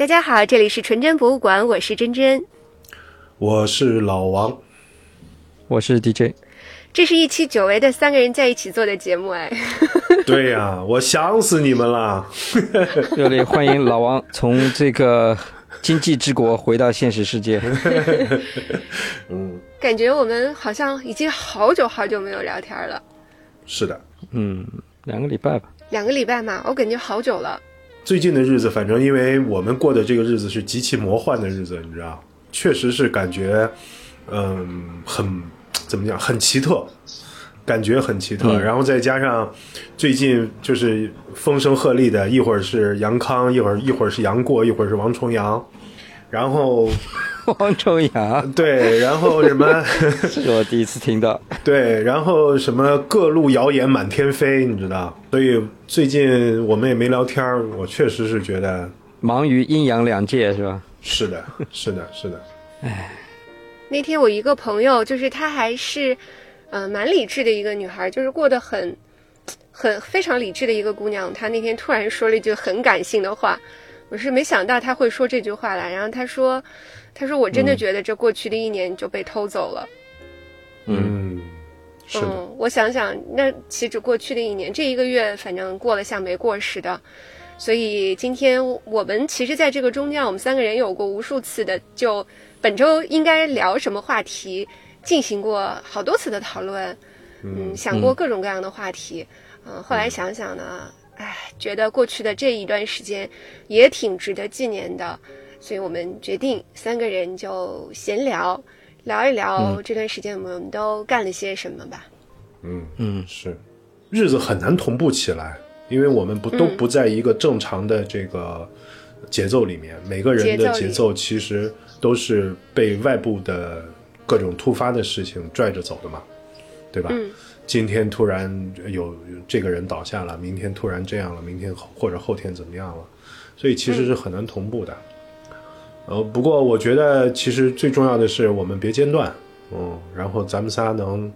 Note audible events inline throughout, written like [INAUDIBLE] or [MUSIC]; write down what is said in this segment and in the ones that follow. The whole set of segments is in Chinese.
大家好，这里是纯真博物馆，我是真真，我是老王，我是 DJ。这是一期久违的三个人在一起做的节目，哎，[LAUGHS] 对呀，我想死你们了。[LAUGHS] [LAUGHS] 热烈欢迎老王从这个经济之国回到现实世界。嗯，感觉我们好像已经好久好久没有聊天了。是的，嗯，两个礼拜吧。两个礼拜嘛，我感觉好久了。最近的日子，反正因为我们过的这个日子是极其魔幻的日子，你知道，确实是感觉，嗯，很怎么讲，很奇特，感觉很奇特。然后再加上最近就是风声鹤唳的，一会儿是杨康，一会儿一会儿是杨过，一会儿是王重阳，然后。王重阳，对，然后什么？[LAUGHS] 是我第一次听到。对，然后什么各路谣言满天飞，你知道？所以最近我们也没聊天我确实是觉得忙于阴阳两界，是吧？是的，是的，是的。哎，那天我一个朋友，就是她还是，嗯，蛮理智的一个女孩，就是过得很，很非常理智的一个姑娘。她那天突然说了一句很感性的话，我是没想到她会说这句话来。然后她说。他说：“我真的觉得这过去的一年就被偷走了。”嗯，是。嗯，我想想，那岂止过去的一年，这一个月反正过了像没过似的。所以今天我们其实在这个中间，我们三个人有过无数次的就本周应该聊什么话题，进行过好多次的讨论。嗯，想过各种各样的话题。嗯，后来想想呢，哎，觉得过去的这一段时间也挺值得纪念的。所以我们决定三个人就闲聊，聊一聊这段时间我们都干了些什么吧。嗯嗯，是，日子很难同步起来，因为我们不都不在一个正常的这个节奏里面，每个人的节奏其实都是被外部的各种突发的事情拽着走的嘛，对吧？嗯。今天突然有这个人倒下了，明天突然这样了，明天或者后天怎么样了，所以其实是很难同步的。呃，不过我觉得其实最重要的是我们别间断，嗯，然后咱们仨能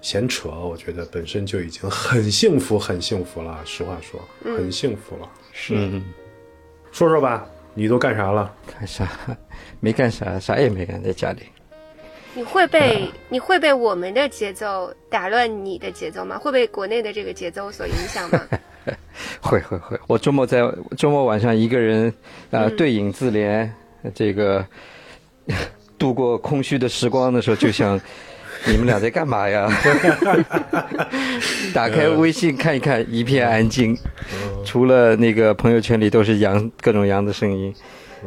闲扯，我觉得本身就已经很幸福，很幸福了。实话说，很幸福了。是，说说吧，你都干啥了？干啥？[LAUGHS] 没干啥，啥也没干，在家里。你会被你会被我们的节奏打乱你的节奏吗？会被国内的这个节奏所影响吗？[LAUGHS] 会会会。我周末在周末晚上一个人啊，对影自怜。这个度过空虚的时光的时候，就想你们俩在干嘛呀？[LAUGHS] 打开微信看一看，一片安静，[LAUGHS] 除了那个朋友圈里都是羊各种羊的声音，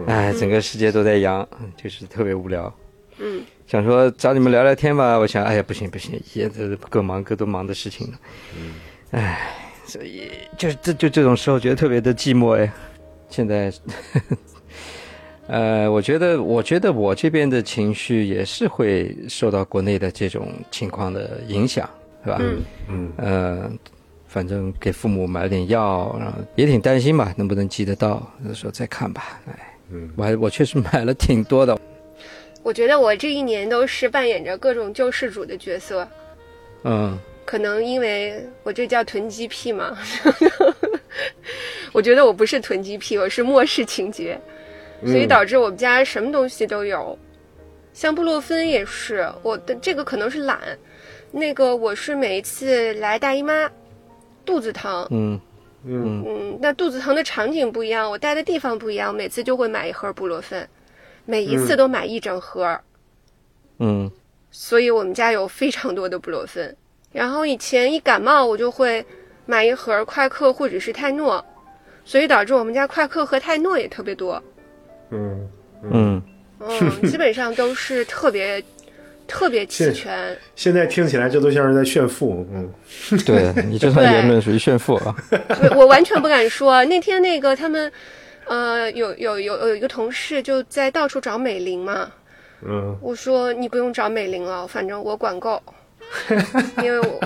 哎，整个世界都在羊，就是特别无聊。嗯，想说找你们聊聊天吧，我想，哎呀，不行不行，也在各忙各都忙的事情了。嗯，哎，所以就是这就这种时候觉得特别的寂寞哎，现在。呃，我觉得，我觉得我这边的情绪也是会受到国内的这种情况的影响，是吧？嗯嗯。呃，反正给父母买了点药，然后也挺担心吧，能不能寄得到？到时候再看吧。哎，嗯，我还我确实买了挺多的。我觉得我这一年都是扮演着各种救世主的角色。嗯。可能因为我这叫囤积癖嘛，[LAUGHS] 我觉得我不是囤积癖，我是漠视情节。所以导致我们家什么东西都有，像布洛芬也是我的这个可能是懒，那个我是每一次来大姨妈，肚子疼，嗯。嗯嗯，那肚子疼的场景不一样，我待的地方不一样，每次就会买一盒布洛芬，每一次都买一整盒，嗯，所以我们家有非常多的布洛芬，然后以前一感冒我就会买一盒快克或者是泰诺，所以导致我们家快克和泰诺也特别多。嗯嗯嗯，基本上都是特别特别齐全。现在听起来这都像是在炫富，嗯，[LAUGHS] 对你这套言论属于炫富啊。我完全不敢说。那天那个他们，呃，有有有有一个同事就在到处找美玲嘛，嗯，我说你不用找美玲了，反正我管够，因为我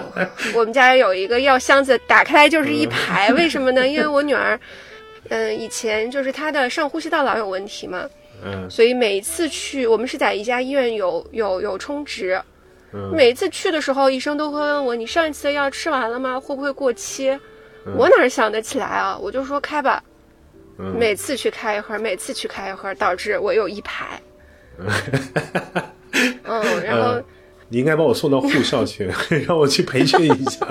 我们家有一个药箱子，打开来就是一排。为什么呢？因为我女儿。嗯，以前就是他的上呼吸道老有问题嘛，嗯，所以每一次去，我们是在一家医院有有有充值，嗯，每一次去的时候，医生都会问我，你上一次的药吃完了吗？会不会过期？我哪想得起来啊？我就说开吧，嗯每次去开一盒，每次去开一盒，导致我有一排。嗯，然后嗯你应该把我送到护校去，[LAUGHS] 让我去培训一下。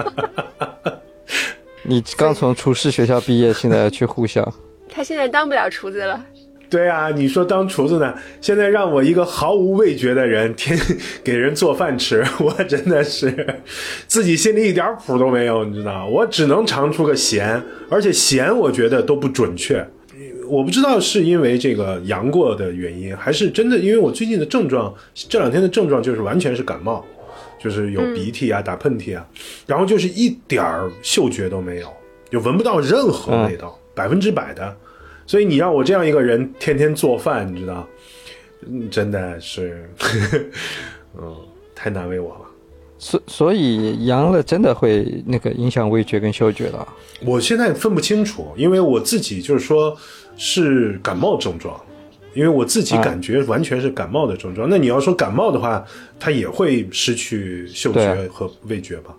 你刚从厨师学校毕业，现在要去护校，[LAUGHS] 他现在当不了厨子了。对啊，你说当厨子呢？现在让我一个毫无味觉的人，天给人做饭吃，我真的是自己心里一点谱都没有，你知道？我只能尝出个咸，而且咸我觉得都不准确。我不知道是因为这个阳过的原因，还是真的因为我最近的症状，这两天的症状就是完全是感冒，就是有鼻涕啊、打喷嚏啊，然后就是一点儿嗅觉都没有，就闻不到任何味道，百分之百的。所以你让我这样一个人天天做饭，你知道，嗯真的是，[LAUGHS] 嗯，太难为我了。所所以阳了真的会那个影响味觉跟嗅觉的啊。我现在分不清楚，因为我自己就是说是感冒症状，因为我自己感觉完全是感冒的症状。那你要说感冒的话，它也会失去嗅觉和味觉吧？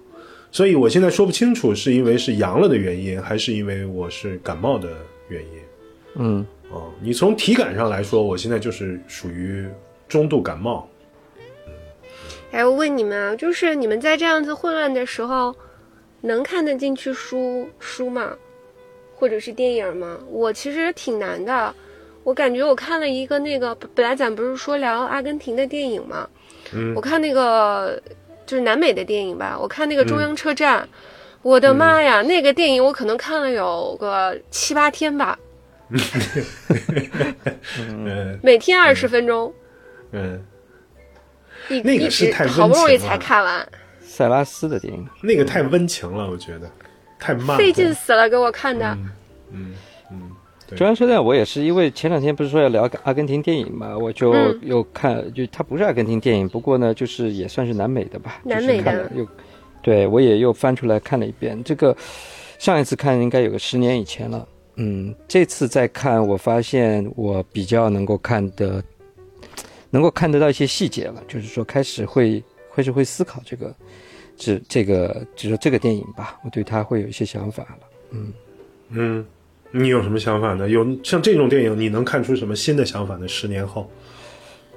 所以我现在说不清楚是因为是阳了的原因，还是因为我是感冒的原因。嗯，哦，你从体感上来说，我现在就是属于中度感冒。哎，我问你们啊，就是你们在这样子混乱的时候，能看得进去书书吗？或者是电影吗？我其实挺难的。我感觉我看了一个那个，本来咱不是说聊阿根廷的电影吗？嗯。我看那个就是南美的电影吧，我看那个中央车站，我的妈呀，那个电影我可能看了有个七八天吧，[LAUGHS] 嗯。每天二十分钟，嗯，一那个是太好不容易才看完，塞拉斯的电影，那个太温情了，我觉得太慢。费劲死了，给我看的。嗯中央车站我也是，因为前两天不是说要聊阿根廷电影嘛，我就嗯。又看，就它不是阿根廷电影，不过呢，就是也算是南美的吧，南美的。就是看了又，对我也又翻出来看了一遍。这个上一次看应该有个十年以前了，嗯，这次再看，我发现我比较能够看的，能够看得到一些细节了，就是说开始会开始会思考这个，这这个就是说这个电影吧，我对它会有一些想法了。嗯。嗯，你有什么想法呢？有像这种电影，你能看出什么新的想法呢？十年后，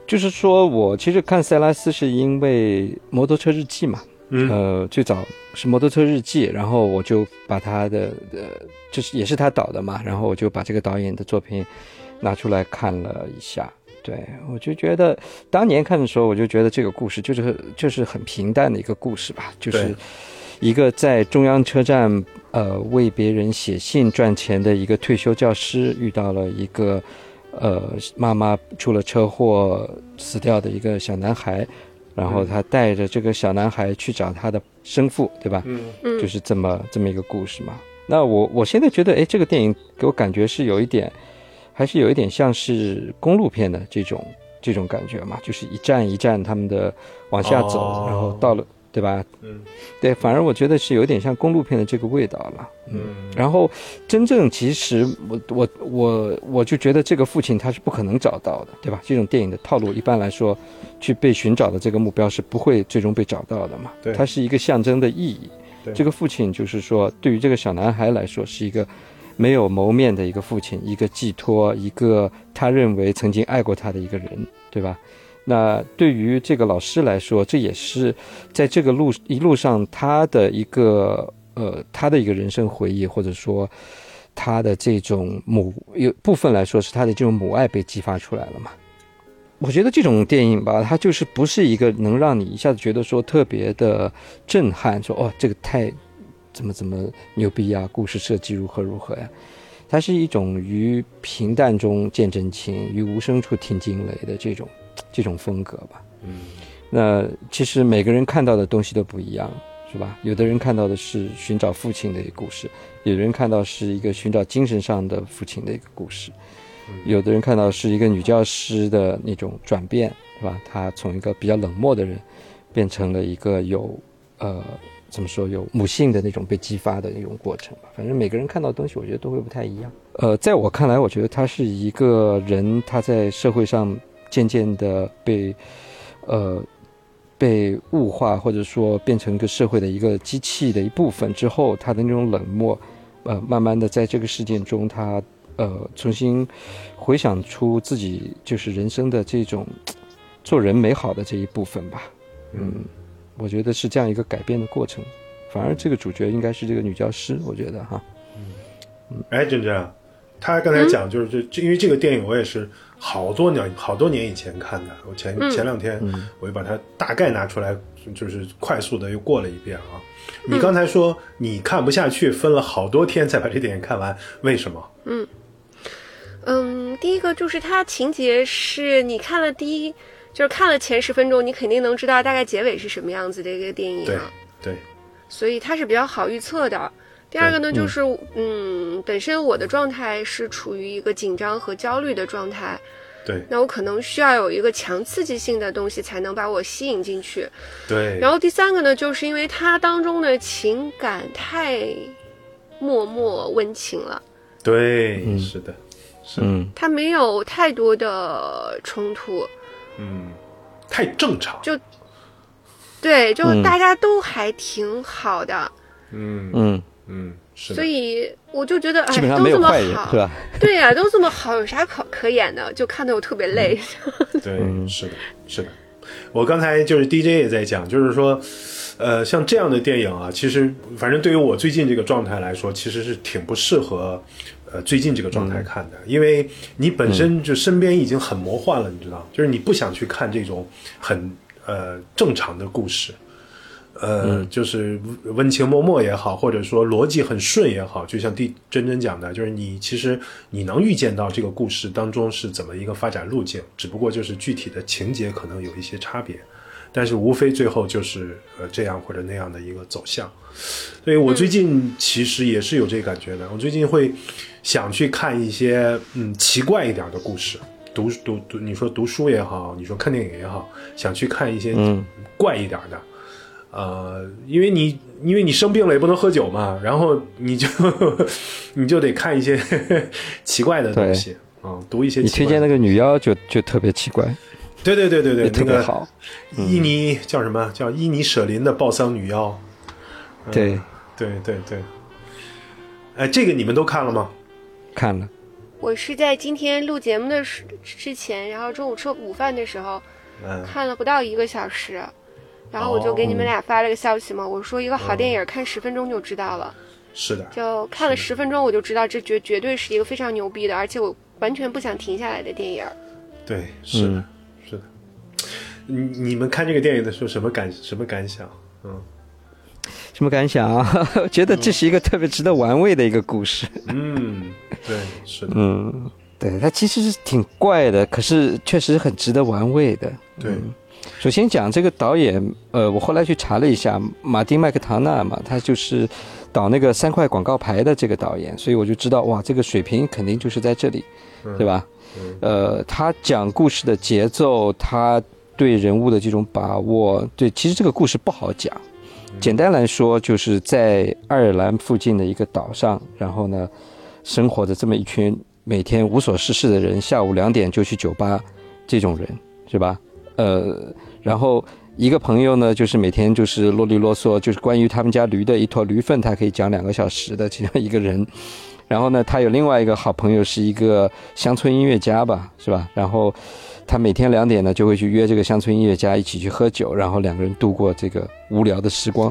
就是说我其实看塞拉斯是因为《摩托车日记》嘛，嗯呃，最早是《摩托车日记》，然后我就把他的呃，就是也是他导的嘛，然后我就把这个导演的作品拿出来看了一下。对，我就觉得当年看的时候，我就觉得这个故事就是就是很平淡的一个故事吧，就是对一个在中央车站呃为别人写信赚钱的一个退休教师，遇到了一个呃妈妈出了车祸死掉的一个小男孩，然后他带着这个小男孩去找他的生父，对吧？嗯嗯，就是这么这么一个故事嘛。那我我现在觉得，哎，这个电影给我感觉是有一点，还是有一点像是公路片的这种这种感觉嘛，就是一站一站他们的往下走，哦然后到了，对吧？嗯对，反而我觉得是有点像公路片的这个味道了。嗯然后，真正其实我我我我就觉得这个父亲他是不可能找到的，对吧？这种电影的套路一般来说，去被寻找的这个目标是不会最终被找到的嘛。对它是一个象征的意义。对这个父亲就是说，对于这个小男孩来说是一个没有谋面的一个父亲，一个寄托，一个他认为曾经爱过他的一个人，对吧？那对于这个老师来说，这也是在这个路一路上他的一个呃他的一个人生回忆，或者说他的这种母有部分来说是他的这种母爱被激发出来了嘛。我觉得这种电影吧，它就是不是一个能让你一下子觉得说特别的震撼，说哦这个太怎么怎么牛逼呀，故事设计如何如何呀。它是一种于平淡中见真情，于无声处听惊雷的这种这种风格吧。嗯那其实每个人看到的东西都不一样，是吧？有的人看到的是寻找父亲的一个故事，有的人看到是一个寻找精神上的父亲的一个故事，有的人看到是一个女教师的那种转变，是吧？她从一个比较冷漠的人，变成了一个有呃怎么说有母性的那种被激发的那种过程吧。反正每个人看到的东西，我觉得都会不太一样。呃，在我看来，我觉得他是一个人，他在社会上渐渐的被呃被物化，或者说变成一个社会的一个机器的一部分之后，他的那种冷漠，呃，慢慢的在这个事件中，他呃重新回想出自己就是人生的这种做人美好的这一部分吧。嗯，我觉得是这样一个改变的过程。反而这个主角应该是这个女教师，我觉得哈。嗯，哎，珍珍，他刚才讲就是这，因为这个电影我也是好多年好多年以前看的，我前前两天我就把它大概拿出来，就是快速的又过了一遍啊。你刚才说你看不下去，分了好多天才把这电影看完，为什么？嗯嗯，第一个就是它情节是你看了第一，就是看了前十分钟，你肯定能知道大概结尾是什么样子的一个电影。对对。所以它是比较好预测的。第二个呢，就是嗯，本身我的状态是处于一个紧张和焦虑的状态。对。那我可能需要有一个强刺激性的东西才能把我吸引进去。对。然后第三个呢，就是因为它当中的情感太默默温情了。对，是的，是。嗯。它没有太多的冲突。嗯。太正常。就。对，就大家都还挺好的，嗯嗯嗯，所以我就觉得，哎，都这么好，对吧？[LAUGHS] 对呀，都这么好，有啥可可演的？就看得我特别累。[LAUGHS] 对，是的，是的。我刚才就是 DJ 也在讲，就是说，呃，像这样的电影啊，其实反正对于我最近这个状态来说，其实是挺不适合，呃，最近这个状态看的，因为你本身就身边已经很魔幻了，你知道，就是你不想去看这种很。呃，正常的故事，呃，就是温情脉脉也好，或者说逻辑很顺也好，就像地真真讲的，就是你其实你能预见到这个故事当中是怎么一个发展路径，只不过就是具体的情节可能有一些差别，但是无非最后就是呃这样或者那样的一个走向。所以我最近其实也是有这感觉的，我最近会想去看一些嗯奇怪一点的故事。读读读，你说读书也好，你说看电影也好，想去看一些怪一点的，呃，因为你因为你生病了也不能喝酒嘛，然后你就 [LAUGHS] 你就得看一些 [LAUGHS] 奇怪的东西嗯，读一些。你推荐那个女妖就就特别奇怪，对对对对对，特别好。伊尼叫什么叫伊尼舍林的报丧女妖？对对对对。哎，这个你们都看了吗？看了。我是在今天录节目的时之前，然后中午吃午饭的时候，看了不到一个小时，然后我就给你们俩发了个消息嘛，我说一个好电影看十分钟就知道了，是的，就看了十分钟我就知道这绝绝对是一个非常牛逼的，而且我完全不想停下来的电影。对，是的，是的。你你们看这个电影的时候什么感什么感想？嗯。什么感想啊？[LAUGHS] 觉得这是一个特别值得玩味的一个故事。嗯，对，是的。嗯，对，它其实是挺怪的，可是确实很值得玩味的。对，首先讲这个导演，呃，我后来去查了一下，马丁麦克唐纳嘛，他就是导那个三块广告牌的这个导演，所以我就知道，哇，这个水平肯定就是在这里，对吧？呃，他讲故事的节奏，他对人物的这种把握，对，其实这个故事不好讲。简单来说，就是在爱尔兰附近的一个岛上，然后呢，生活着这么一群每天无所事事的人，下午两点就去酒吧，这种人是吧？呃，然后一个朋友呢，就是每天就是啰里啰嗦，就是关于他们家驴的一坨驴粪，他可以讲两个小时的这样一个人。然后呢，他有另外一个好朋友，是一个乡村音乐家吧，是吧？然后。他每天两点呢，就会去约这个乡村音乐家一起去喝酒，然后两个人度过这个无聊的时光。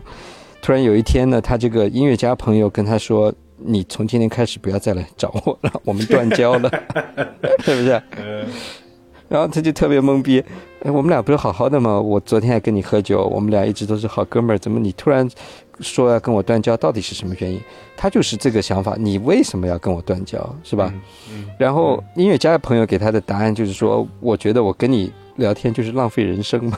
突然有一天呢，他这个音乐家朋友跟他说：“你从今天开始不要再来找我了，我们断交了，[LAUGHS] 是不是？”然后他就特别懵逼，哎，我们俩不是好好的吗？我昨天还跟你喝酒，我们俩一直都是好哥们儿，怎么你突然说要跟我断交？到底是什么原因？他就是这个想法，你为什么要跟我断交？是吧？然后音乐家的朋友给他的答案就是说，我觉得我跟你聊天就是浪费人生嘛。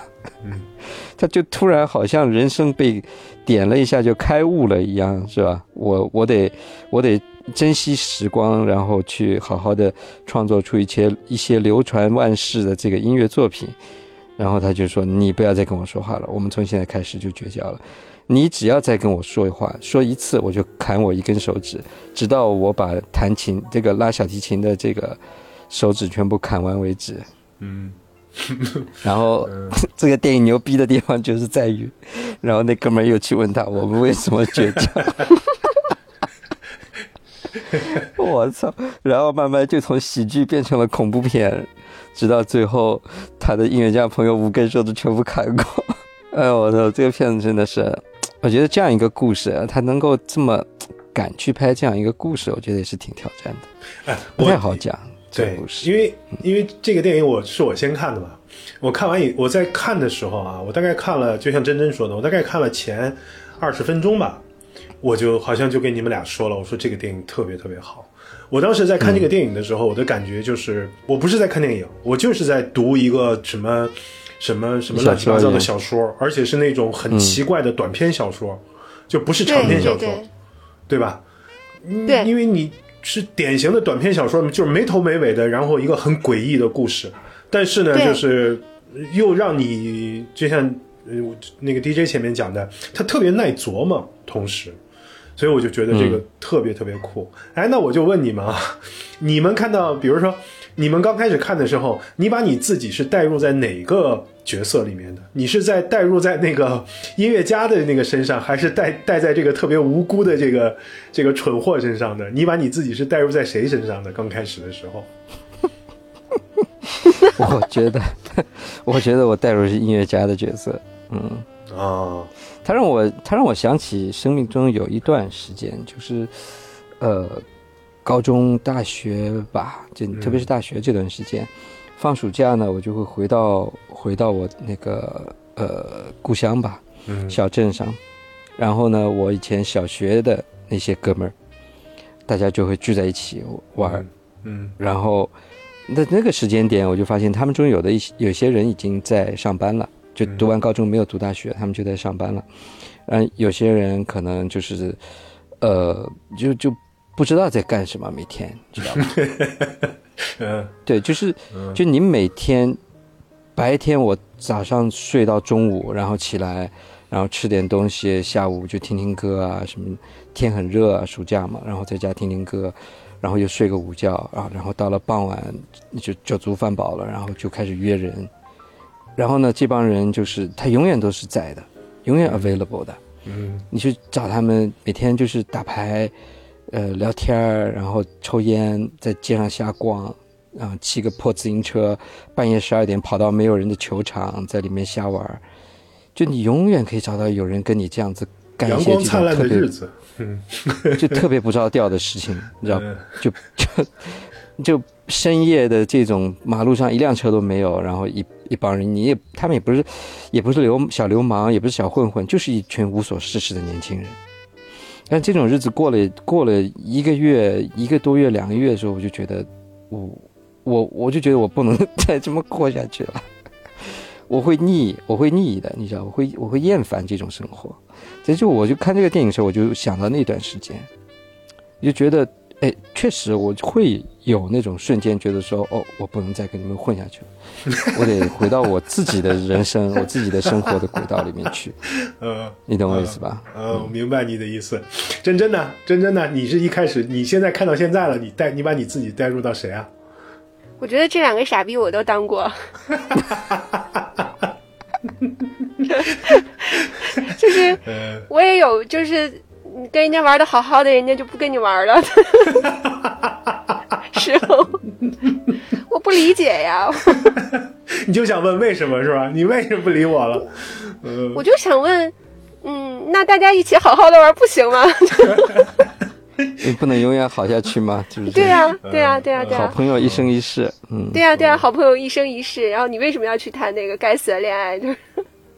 [LAUGHS] 他就突然好像人生被点了一下就开悟了一样，是吧？我我得我得。珍惜时光，然后去好好的创作出一些一些流传万世的这个音乐作品。然后他就说：“你不要再跟我说话了，我们从现在开始就绝交了。你只要再跟我说话，说一次我就砍我一根手指，直到我把弹琴这个拉小提琴的这个手指全部砍完为止。”嗯。然后这个电影牛逼的地方就是在于，然后那哥们又去问他：“我们为什么绝交？” [LAUGHS] 我操！然后慢慢就从喜剧变成了恐怖片，直到最后他的音乐家朋友无根说的全部砍光。[LAUGHS] 哎呦我操！这个片子真的是，我觉得这样一个故事，他能够这么敢去拍这样一个故事，我觉得也是挺挑战的。哎，不太好讲。对，因为因为这个电影我是我先看的嘛，我看完以我在看的时候啊，我大概看了，就像珍珍说的，我大概看了前二十分钟吧，我就好像就跟你们俩说了，我说这个电影特别特别好。我当时在看这个电影的时候，我的感觉就是我不是在看电影，我就是在读一个什么什么什么乱七八糟的小说，而且是那种很奇怪的短篇小说，就不是长篇小说，对吧？对，因为你。是典型的短篇小说，就是没头没尾的，然后一个很诡异的故事，但是呢，就是又让你就像呃那个 DJ 前面讲的，他特别耐琢磨，同时，所以我就觉得这个特别特别酷。哎，那我就问你们啊，[LAUGHS] 你们看到，比如说。你们刚开始看的时候，你把你自己是带入在哪个角色里面的？你是在带入在那个音乐家的那个身上，还是带带在这个特别无辜的这个这个蠢货身上的？你把你自己是带入在谁身上的？刚开始的时候，[LAUGHS] 我觉得，[LAUGHS] 我觉得我带入是音乐家的角色。嗯啊，他让我他让我想起生命中有一段时间，就是呃。高中、大学吧，就特别是大学这段时间，放暑假呢，我就会回到回到我那个呃故乡吧，小镇上，然后呢，我以前小学的那些哥们儿，大家就会聚在一起玩，嗯，然后那那个时间点，我就发现他们中有的一些有些人已经在上班了，就读完高中没有读大学，他们就在上班了，嗯，有些人可能就是呃，就就。不知道在干什么，每天知道吗？[LAUGHS] 嗯，对，就是，就你每天白天我早上睡到中午，然后起来，然后吃点东西，下午就听听歌啊，什么天很热啊，暑假嘛，然后在家听听歌，然后又睡个午觉啊，然后到了傍晚就酒足饭饱了，然后就开始约人，然后呢，这帮人就是他永远都是在的，永远 available 的，嗯，你去找他们，每天就是打牌。呃，聊天儿，然后抽烟，在街上瞎逛，啊，骑个破自行车，半夜十二点跑到没有人的球场，在里面瞎玩就你永远可以找到有人跟你这样子干一些这种特别，嗯，就特别不着调的事情，你知道就就就深夜的这种马路上一辆车都没有，然后一一帮人，你也他们也不是也不是流小流氓，也不是小混混，就是一群无所事事的年轻人。但这种日子过了过了一个月一个多月两个月的时候，我就觉得，我我我就觉得我不能 [LAUGHS] 再这么过下去了，我会腻，我会腻的，你知道，我会我会厌烦这种生活。所以就我就看这个电影的时候，我就想到那段时间，就觉得。哎，确实，我会有那种瞬间觉得说，哦，我不能再跟你们混下去了，[LAUGHS] 我得回到我自己的人生，我自己的生活的轨道里面去。[LAUGHS] 嗯，你懂我意思吧？嗯，我明白你的意思。真真的，真真的，你是一开始，你现在看到现在了，你带你把你自己带入到谁啊？我觉得这两个傻逼我都当过。[LAUGHS] 就是我也有，就是。你跟人家玩的好好的，人家就不跟你玩了。[LAUGHS] 是哦，我不理解呀。[LAUGHS] 你就想问为什么是吧？你为什么不理我了？嗯，我就想问，嗯，那大家一起好好的玩不行吗？[LAUGHS] 你不能永远好下去吗？就是对呀，对呀，对呀，对呀。好朋友一生一世，嗯，对呀，对呀，好朋友一生一世。然后你为什么要去谈那个该死的恋爱？就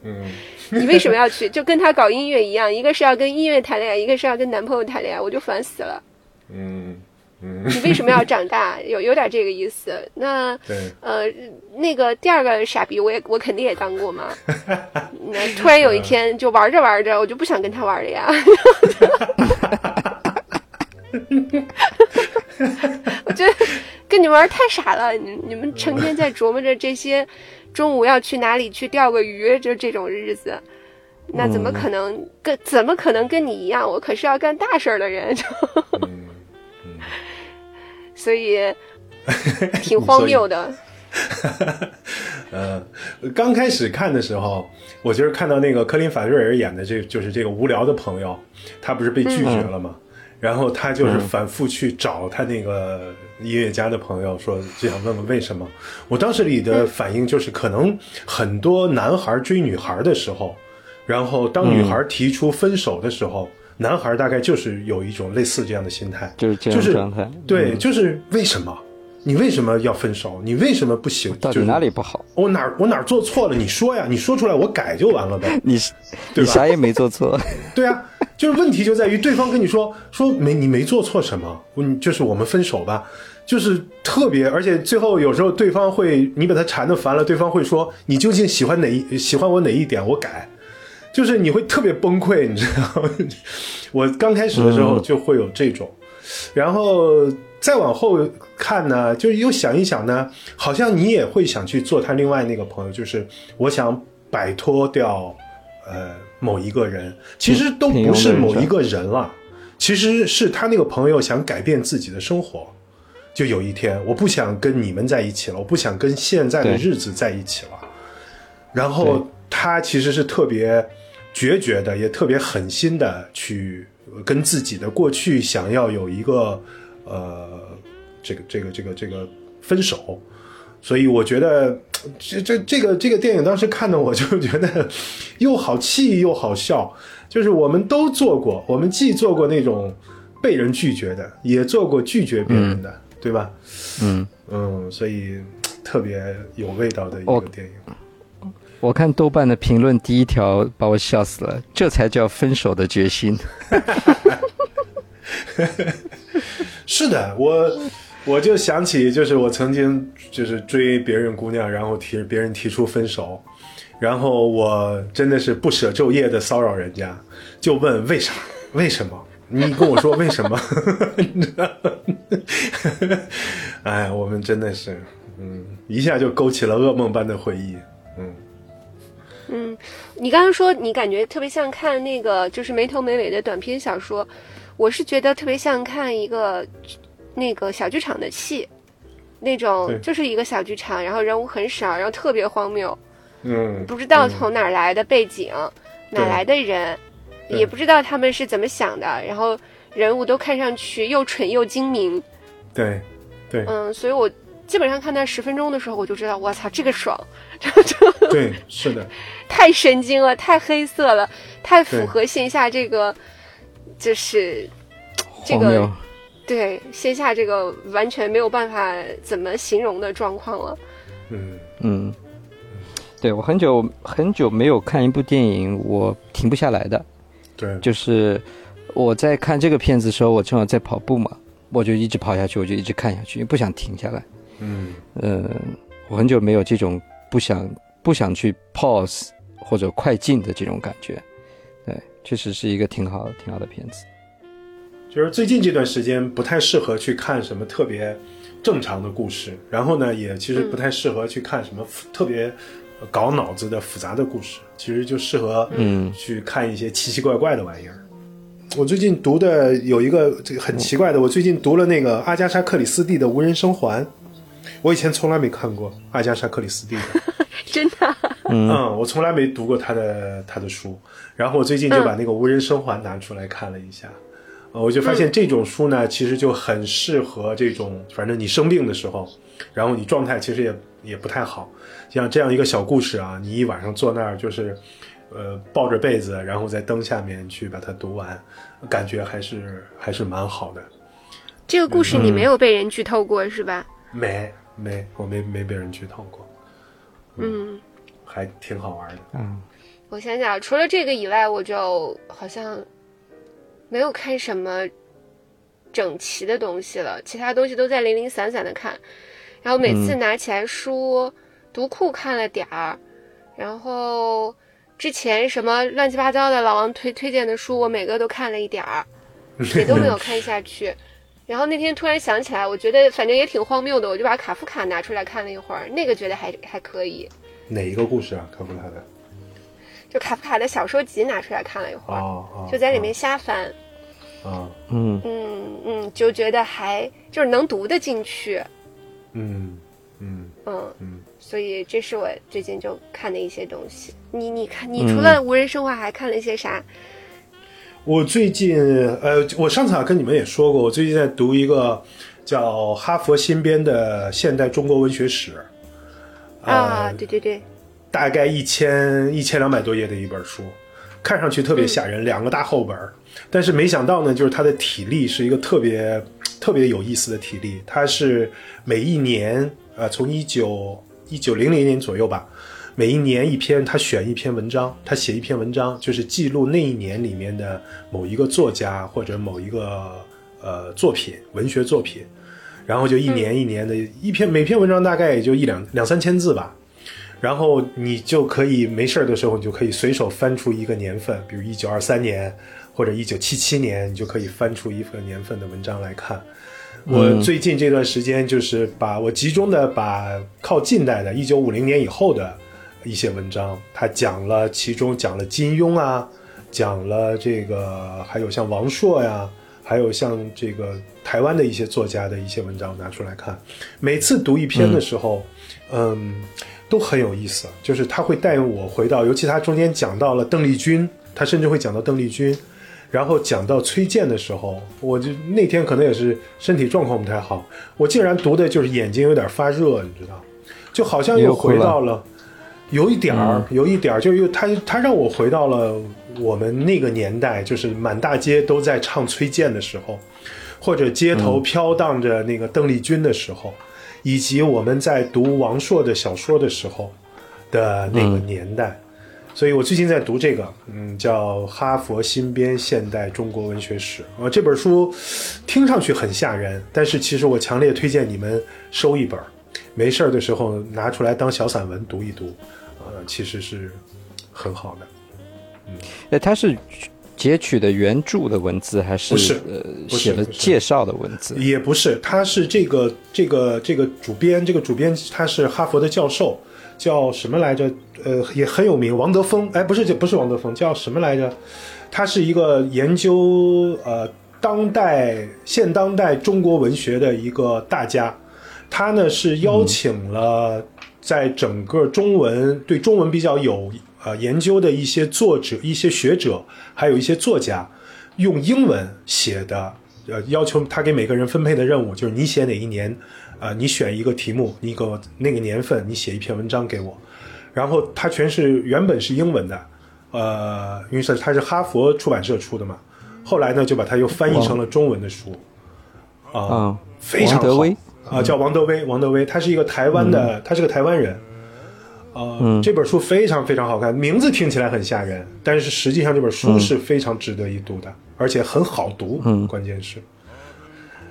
嗯。[LAUGHS] 你为什么要去？就跟他搞音乐一样，一个是要跟音乐谈恋爱，一个是要跟男朋友谈恋爱，我就烦死了。嗯嗯。你为什么要长大？有有点这个意思。那呃，那个第二个傻逼，我也我肯定也当过嘛。那突然有一天就玩着玩着，我就不想跟他玩了呀。[LAUGHS] 我觉得跟你玩太傻了，你你们成天在琢磨着这些。中午要去哪里去钓个鱼？就这种日子，那怎么可能跟怎么可能跟你一样？我可是要干大事儿的人，所以挺荒谬的。[LAUGHS] [LAUGHS] 呃，刚开始看的时候，我就是看到那个科林·法瑞尔演的，这就是这个无聊的朋友，他不是被拒绝了吗？然后他就是反复去找他那个音乐家的朋友，说就想问问为什么。我当时里的反应就是，可能很多男孩追女孩的时候，然后当女孩提出分手的时候，男孩大概就是有一种类似这样的心态，就是这就是状态。对，就是为什么？你为什么要分手？你为什么不行？到底就是哪里不好？我哪儿我哪儿做错了？你说呀，你说出来，我改就完了呗。你对吧你啥也没做错，[LAUGHS] 对啊，就是问题就在于对方跟你说说没你没做错什么，嗯，就是我们分手吧，就是特别，而且最后有时候对方会你把他缠的烦了，对方会说你究竟喜欢哪一喜欢我哪一点，我改，就是你会特别崩溃，你知道吗？[LAUGHS] 我刚开始的时候就会有这种，然后再往后看呢，就又想一想呢，好像你也会想去做他另外那个朋友，就是我想摆脱掉呃某一个人，其实都不是某一个人了，其实是他那个朋友想改变自己的生活。就有一天，我不想跟你们在一起了，我不想跟现在的日子在一起了。然后他其实是特别决绝的，也特别狠心的去跟自己的过去想要有一个呃这个这个这个这个分手。所以我觉得这这这个这个电影当时看的我就 [LAUGHS] 觉得又好气又好笑，就是我们都做过，我们既做过那种被人拒绝的，也做过拒绝别人的，对吧？嗯，嗯，所以特别有味道的一我个电影。我看豆瓣的评论第一条把我笑死了，这才叫分手的决心。[LAUGHS] 是的，我我就想起，就是我曾经就是追别人姑娘，然后提别人提出分手，然后我真的是不舍昼夜的骚扰人家，就问为啥？为什么？你跟我说为什么？你知道吗哎，我们真的是，嗯，一下就勾起了噩梦般的回忆，嗯。嗯，你刚刚说你感觉特别像看那个就是没头没尾的短篇小说，我是觉得特别像看一个那个小剧场的戏，那种就是一个小剧场，然后人物很少，然后特别荒谬，嗯，不知道从哪儿来的背景，哪来的人，也不知道他们是怎么想的，然后人物都看上去又蠢又精明，对，对，嗯，所以我基本上看到十分钟的时候，我就知道，我操，这个爽，对，[LAUGHS] 是的，太神经了，太黑色了，太符合线下这个，就是这个。对线下这个完全没有办法怎么形容的状况了。嗯，嗯，对我很久很久没有看一部电影，我停不下来的。对，就是我在看这个片子的时候，我正好在跑步嘛，我就一直跑下去，我就一直看下去，不想停下来。嗯，呃，我很久没有这种不想不想去 pause 或者快进的这种感觉。对，确实是一个挺好挺好的片子。就是最近这段时间不太适合去看什么特别正常的故事，然后呢，也其实不太适合去看什么特别搞脑子的复杂的故事，其实就适合嗯去看一些奇奇怪怪的玩意儿。我最近读的有一个这个很奇怪的，我最近读了那个阿加莎·克里斯蒂的《无人生还》，我以前从来没看过阿加莎·克里斯蒂的。[LAUGHS] 真的，嗯嗯，我从来没读过他的他的书，然后我最近就把那个《无人生还》拿出来看了一下，呃，我就发现这种书呢，其实就很适合这种，反正你生病的时候，然后你状态其实也也不太好，像这样一个小故事啊，你一晚上坐那儿就是，呃，抱着被子，然后在灯下面去把它读完，感觉还是还是蛮好的。这个故事你没有被人剧透过是吧？没没，我没没被人剧透过，嗯，还挺好玩的。嗯，我想想，除了这个以外，我就好像没有看什么整齐的东西了，其他东西都在零零散散的看。然后每次拿起来书，读库看了点儿，然后之前什么乱七八糟的老王推推荐的书，我每个都看了一点儿，也都没有看下去。然后那天突然想起来，我觉得反正也挺荒谬的，我就把卡夫卡拿出来看了一会儿，那个觉得还还可以。哪一个故事啊？卡夫卡的？就卡夫卡的小说集拿出来看了一会儿，哦哦，就在里面瞎翻，啊，嗯，嗯嗯，就觉得还就是能读得进去，嗯嗯嗯嗯，所以这是我最近就看的一些东西。你你看，你除了无人生化还看了一些啥？我最近呃，我上次啊跟你们也说过，我最近在读一个叫哈佛新编的现代中国文学史。啊，对对对，大概一千一千两百多页的一本书，看上去特别吓人，两个大厚本儿。但是没想到呢，就是他的体力是一个特别特别有意思的体力。他是每一年，呃，从一九一九零零年左右吧，每一年一篇，他选一篇文章，他写一篇文章，就是记录那一年里面的某一个作家或者某一个呃作品，文学作品。然后就一年一年的一篇，每篇文章大概也就一两两三千字吧。然后你就可以没事儿的时候，你就可以随手翻出一个年份，比如一九二三年或者一九七七年，你就可以翻出一份年份的文章来看。我最近这段时间就是把我集中的把靠近代的，一九五零年以后的一些文章，他讲了，其中讲了金庸啊，讲了这个，还有像王朔呀。还有像这个台湾的一些作家的一些文章拿出来看，每次读一篇的时候，嗯，都很有意思。就是他会带我回到，尤其他中间讲到了邓丽君，他甚至会讲到邓丽君，然后讲到崔健的时候，我就那天可能也是身体状况不太好，我竟然读的就是眼睛有点发热，你知道，就好像又回到了，有一点儿，有一点儿，就又他他让我回到了。我们那个年代，就是满大街都在唱崔健的时候，或者街头飘荡着那个邓丽君的时候，以及我们在读王朔的小说的时候的那个年代。所以我最近在读这个，嗯，叫《哈佛新编现代中国文学史》啊，这本书听上去很吓人，但是其实我强烈推荐你们收一本，没事儿的时候拿出来当小散文读一读，呃，其实是很好的。哎，他是截取的原著的文字，还是不是呃写了介绍的文字？也不是，他是这个这个这个主编，这个主编他是哈佛的教授，叫什么来着？呃，也很有名，王德峰。哎，不是，这不是王德峰，叫什么来着？他是一个研究呃当代现当代中国文学的一个大家，他呢是邀请了在整个中文对中文比较有。呃，研究的一些作者、一些学者，还有一些作家，用英文写的，呃，要求他给每个人分配的任务就是你写哪一年，呃，你选一个题目，你给我那个年份，你写一篇文章给我，然后他全是原本是英文的，呃，因为是他是哈佛出版社出的嘛，后来呢就把它又翻译成了中文的书，啊，非常好啊，叫王德威，王德威，他是一个台湾的，他是个台湾人。呃，这本书非常非常好看，名字听起来很吓人，但是实际上这本书是非常值得一读的，而且很好读。嗯，关键是。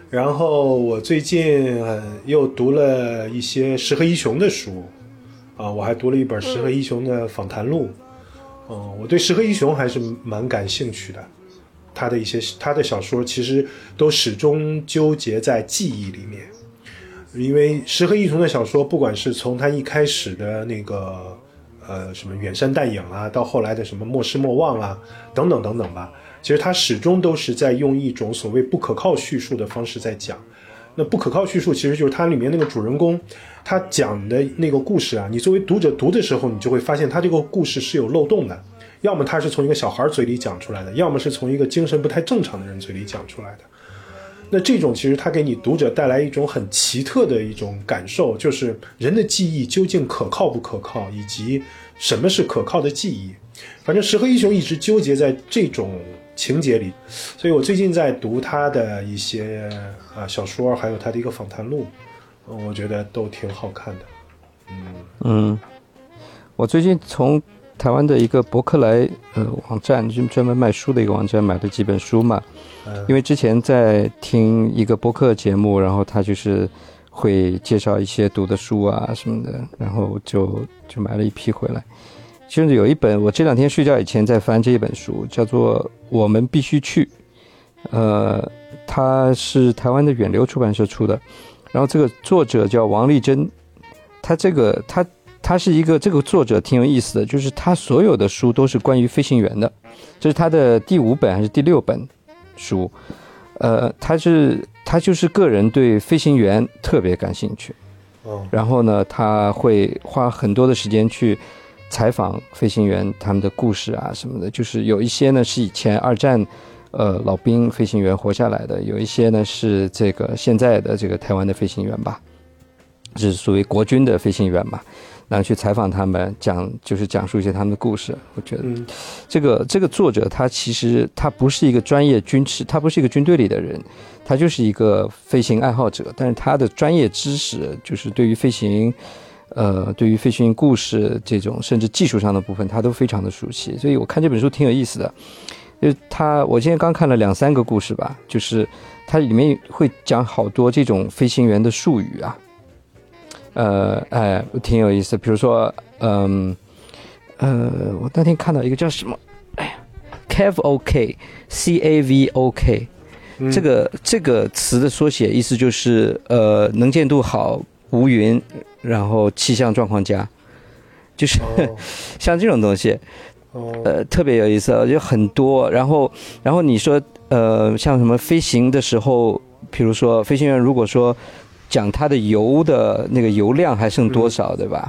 然后我最近又读了一些石河一雄的书，啊，我还读了一本石河一雄的访谈录。嗯，我对石河一雄还是蛮感兴趣的，他的一些他的小说其实都始终纠结在记忆里面。因为石河一雄的小说，不管是从他一开始的那个，呃，什么远山淡影啊，到后来的什么莫失莫忘啊，等等等等吧，其实他始终都是在用一种所谓不可靠叙述的方式在讲。那不可靠叙述，其实就是它里面那个主人公，他讲的那个故事啊，你作为读者读的时候，你就会发现他这个故事是有漏洞的，要么他是从一个小孩嘴里讲出来的，要么是从一个精神不太正常的人嘴里讲出来的。那这种其实它给你读者带来一种很奇特的一种感受，就是人的记忆究竟可靠不可靠，以及什么是可靠的记忆。反正石河一雄一直纠结在这种情节里，所以我最近在读他的一些啊小说，还有他的一个访谈录，我觉得都挺好看的。嗯嗯，我最近从。台湾的一个博客来呃网站，就专门卖书的一个网站，买了几本书嘛。因为之前在听一个博客节目，然后他就是会介绍一些读的书啊什么的，然后就就买了一批回来。其中有一本，我这两天睡觉以前在翻这一本书，叫做《我们必须去》。呃，它是台湾的远流出版社出的，然后这个作者叫王丽珍，他这个他。他是一个这个作者挺有意思的，就是他所有的书都是关于飞行员的，这是他的第五本还是第六本书？呃，他是他就是个人对飞行员特别感兴趣，然后呢，他会花很多的时间去采访飞行员他们的故事啊什么的，就是有一些呢是以前二战，呃老兵飞行员活下来的，有一些呢是这个现在的这个台湾的飞行员吧，是属于国军的飞行员嘛，然后去采访他们，讲就是讲述一些他们的故事。我觉得这个这个作者他其实他不是一个专业军事，他不是一个军队里的人，他就是一个飞行爱好者，但是他的专业知识就是对于飞行。呃，对于飞行故事这种甚至技术上的部分，他都非常的熟悉，所以我看这本书挺有意思的。就他，我今天刚看了两三个故事吧，就是它里面会讲好多这种飞行员的术语啊，呃，哎，挺有意思。比如说，嗯，呃，我那天看到一个叫什么，哎呀，CAVOK，C A V O K，这个这个词的缩写意思就是呃，能见度好。无云，然后气象状况佳，就是 [LAUGHS] 像这种东西，呃，特别有意思，就很多。然后，然后你说，呃，像什么飞行的时候，比如说飞行员如果说讲它的油的那个油量还剩多少，对吧？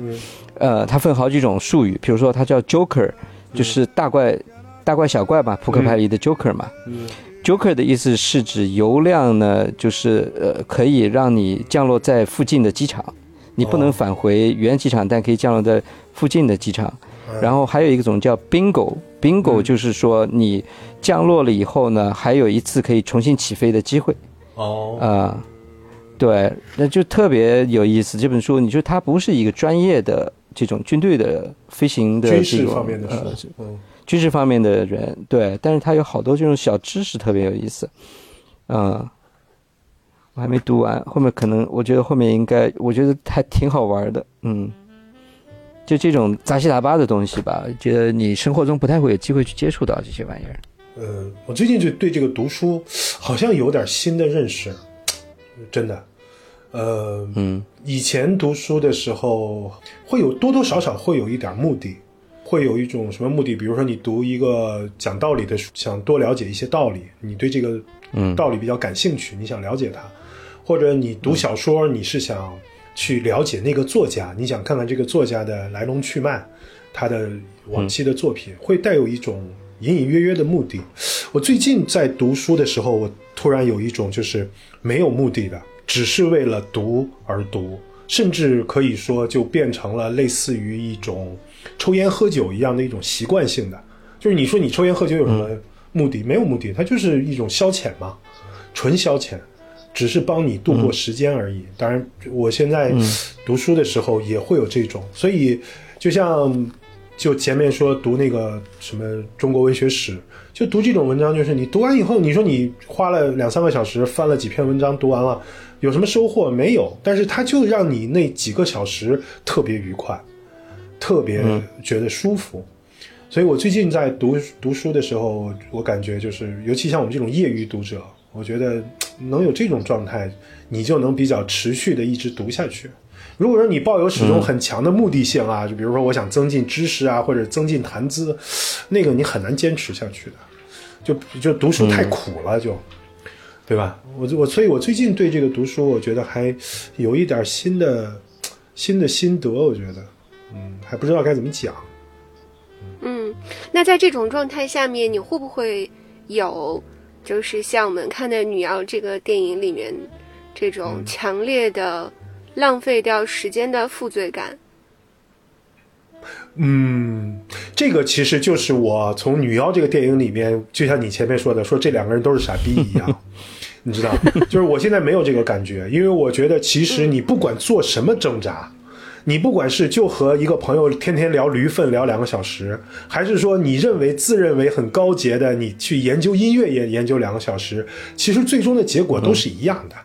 呃，它分好几种术语，比如说它叫 Joker，就是大怪、大怪小怪嘛，扑克牌里的 Joker 嘛。Joker 的意思是指油量呢，就是呃可以让你降落在附近的机场，你不能返回原机场，但可以降落在附近的机场。然后还有一种叫 Bingo，Bingo 就是说你降落了以后呢，还有一次可以重新起飞的机会。哦，啊，对，那就特别有意思。这本书，你说它不是一个专业的这种军队的飞行的军事方面的书，嗯。军事方面的人，对，但是他有好多这种小知识特别有意思，嗯，我还没读完，后面可能我觉得后面应该，我觉得还挺好玩的，嗯，就这种杂七杂八的东西吧，觉得你生活中不太会有机会去接触到这些玩意儿。嗯，我最近就对这个读书好像有点新的认识，真的，呃，嗯，以前读书的时候会有多多少少会有一点目的。会有一种什么目的？比如说，你读一个讲道理的书，想多了解一些道理，你对这个道理比较感兴趣，你想了解它；或者你读小说，你是想去了解那个作家，你想看看这个作家的来龙去脉，他的往期的作品，会带有一种隐隐约约的目的。我最近在读书的时候，我突然有一种就是没有目的的，只是为了读而读，甚至可以说就变成了类似于一种。抽烟喝酒一样的一种习惯性的，就是你说你抽烟喝酒有什么目的？没有目的，它就是一种消遣嘛，纯消遣，只是帮你度过时间而已。当然，我现在读书的时候也会有这种，所以就像就前面说读那个什么中国文学史，就读这种文章，就是你读完以后，你说你花了两三个小时翻了几篇文章，读完了有什么收获没有？但是它就让你那几个小时特别愉快。特别觉得舒服，所以我最近在读读书的时候，我感觉就是，尤其像我们这种业余读者，我觉得能有这种状态，你就能比较持续的一直读下去。如果说你抱有始终很强的目的性啊，就比如说我想增进知识啊，或者增进谈资，那个你很难坚持下去的。就就读书太苦了，就对吧？我我所以，我最近对这个读书，我觉得还有一点新的新的心得，我觉得。嗯，还不知道该怎么讲。嗯，那在这种状态下面，你会不会有，就是像我们看的《女妖》这个电影里面这种强烈的浪费掉时间的负罪感？嗯，这个其实就是我从《女妖》这个电影里面，就像你前面说的，说这两个人都是傻逼一样，[LAUGHS] 你知道？就是我现在没有这个感觉，因为我觉得其实你不管做什么挣扎。你不管是就和一个朋友天天聊驴粪聊两个小时，还是说你认为自认为很高洁的你去研究音乐也研究两个小时，其实最终的结果都是一样的，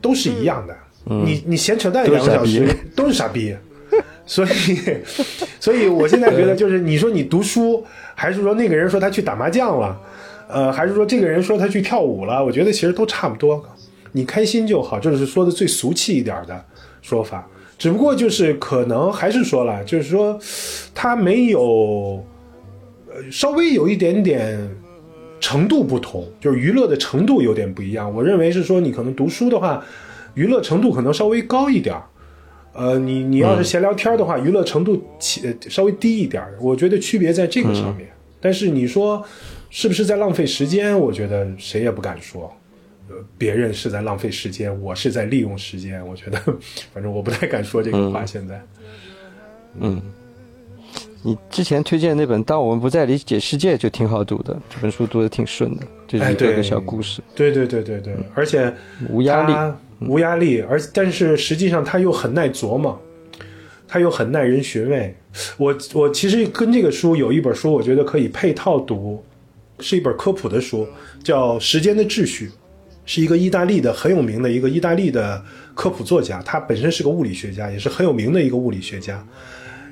都是一样的。你你闲扯淡两个小时都是傻逼，所以 [LAUGHS] 所以我现在觉得就是你说你读书，还是说那个人说他去打麻将了，呃，还是说这个人说他去跳舞了，我觉得其实都差不多，你开心就好，这是说的最俗气一点的说法。只不过就是可能还是说了，就是说，他没有，呃，稍微有一点点程度不同，就是娱乐的程度有点不一样。我认为是说，你可能读书的话，娱乐程度可能稍微高一点儿呃，你你要是闲聊天的话，娱乐程度起稍微低一点儿，我觉得区别在这个上面。但是你说是不是在浪费时间？我觉得谁也不敢说。呃，别人是在浪费时间，我是在利用时间。我觉得，[LAUGHS] 反正我不太敢说这个话。现在，嗯，你之前推荐那本《当我们不再理解世界》就挺好读的，这本书读的挺顺的，这是一个个小故事。对对对对对，而且无压力。无压力，而但是实际上他又很耐琢磨，他又很耐人寻味。我我其实跟这个书有一本书，我觉得可以配套读，是一本科普的书，叫《时间的秩序》，是一个意大利的很有名的一个意大利的科普作家，他本身是个物理学家，也是很有名的一个物理学家。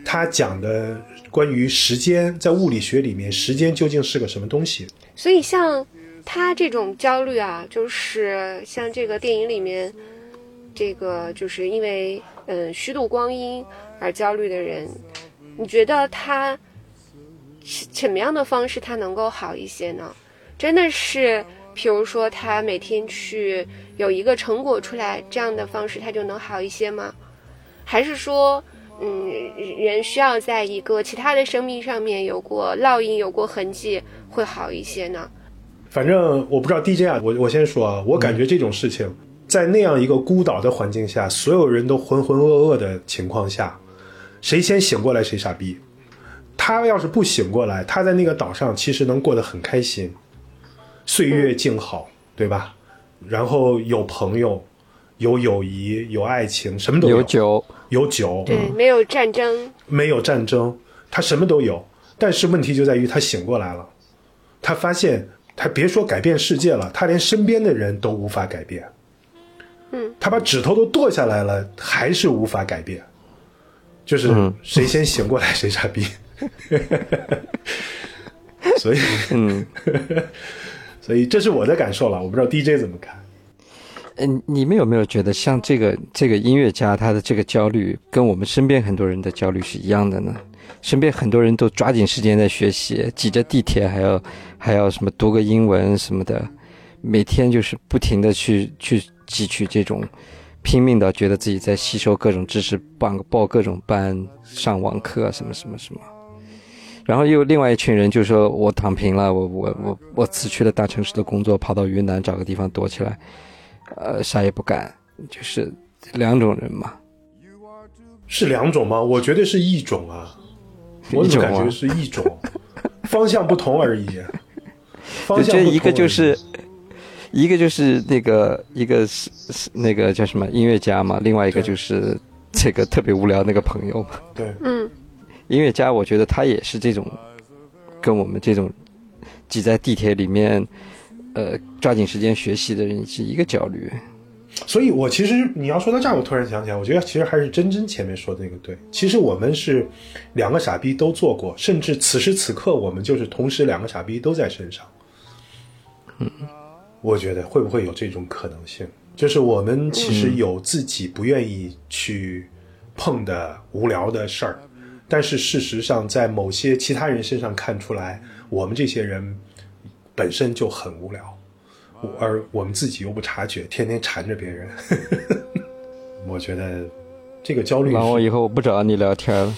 他讲的关于时间在物理学里面，时间究竟是个什么东西？所以像。他这种焦虑啊，就是像这个电影里面，这个就是因为嗯虚度光阴而焦虑的人，你觉得他什么样的方式他能够好一些呢？真的是，比如说他每天去有一个成果出来，这样的方式他就能好一些吗？还是说，嗯，人需要在一个其他的生命上面有过烙印、有过痕迹会好一些呢？反正我不知道 DJ 啊，我我先说啊，我感觉这种事情，在那样一个孤岛的环境下，所有人都浑浑噩噩的情况下，谁先醒过来谁傻逼。他要是不醒过来，他在那个岛上其实能过得很开心，岁月静好，对吧？然后有朋友，有友谊，有爱情，什么都有。有酒，有酒，对，没有战争，没有战争，他什么都有。但是问题就在于他醒过来了，他发现。他别说改变世界了，他连身边的人都无法改变。嗯，他把指头都剁下来了，还是无法改变。就是谁先醒过来谁傻逼。[LAUGHS] 所以，嗯，[LAUGHS] 所以这是我的感受了，我不知道 DJ 怎么看。嗯，你们有没有觉得像这个这个音乐家他的这个焦虑，跟我们身边很多人的焦虑是一样的呢？身边很多人都抓紧时间在学习，挤着地铁还要还要什么读个英文什么的，每天就是不停的去去汲取这种，拼命的觉得自己在吸收各种知识，报报各种班，上网课什么什么什么。然后又另外一群人就说我躺平了，我我我我辞去了大城市的工作，跑到云南找个地方躲起来，呃，啥也不干，就是两种人嘛。是两种吗？我觉得是一种啊。我怎么感觉是一种 [LAUGHS] 方向不同而已。方向一个就是，一个就是那个一个是是那个叫什么音乐家嘛，另外一个就是这个特别无聊那个朋友嘛。对，嗯，音乐家，我觉得他也是这种，跟我们这种挤在地铁里面，呃，抓紧时间学习的人是一个焦虑。所以，我其实你要说到这儿，我突然想起来，我觉得其实还是真真前面说的那个对。其实我们是两个傻逼都做过，甚至此时此刻我们就是同时两个傻逼都在身上。嗯，我觉得会不会有这种可能性？就是我们其实有自己不愿意去碰的无聊的事儿，但是事实上在某些其他人身上看出来，我们这些人本身就很无聊。而我们自己又不察觉，天天缠着别人，[LAUGHS] 我觉得这个焦虑。那我以后我不找你聊天了，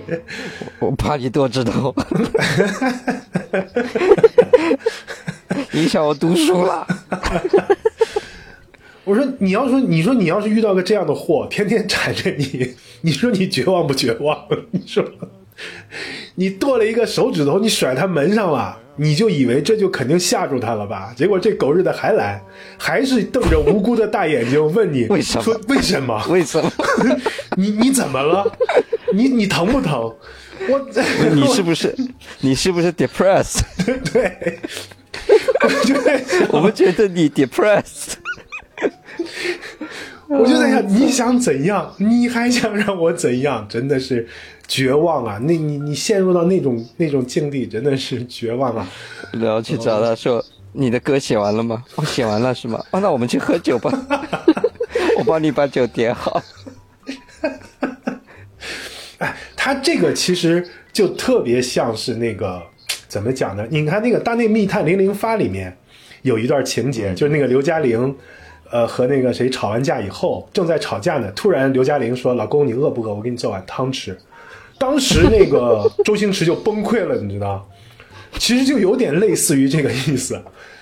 [LAUGHS] 我怕你多知道，[LAUGHS] 影响我读书了。我说，你要说，你说你要是遇到个这样的货，天天缠着你，你说你绝望不绝望？你说，你剁了一个手指头，你甩他门上了。你就以为这就肯定吓住他了吧？结果这狗日的还来，还是瞪着无辜的大眼睛问你：为什么？说为什么？为什么？[LAUGHS] 你你怎么了？你你疼不疼？我 [LAUGHS] 你是不是你是不是 depressed？[LAUGHS] 对，我们觉得你 depressed。我就在想，你想怎样？你还想让我怎样？真的是。绝望啊！那你你陷入到那种那种境地，真的是绝望啊！然后去找他说：“你的歌写完了吗？”“我写完了，是吗？”“哦，那我们去喝酒吧，[LAUGHS] 我帮你把酒点好。[LAUGHS] ”哎，他这个其实就特别像是那个怎么讲呢？你看那个《大内密探零零发》里面有一段情节，就是那个刘嘉玲。呃和那个谁吵完架以后，正在吵架呢，突然刘嘉玲说：“老公，你饿不饿？我给你做碗汤吃。”当时那个周星驰就崩溃了，你知道？其实就有点类似于这个意思。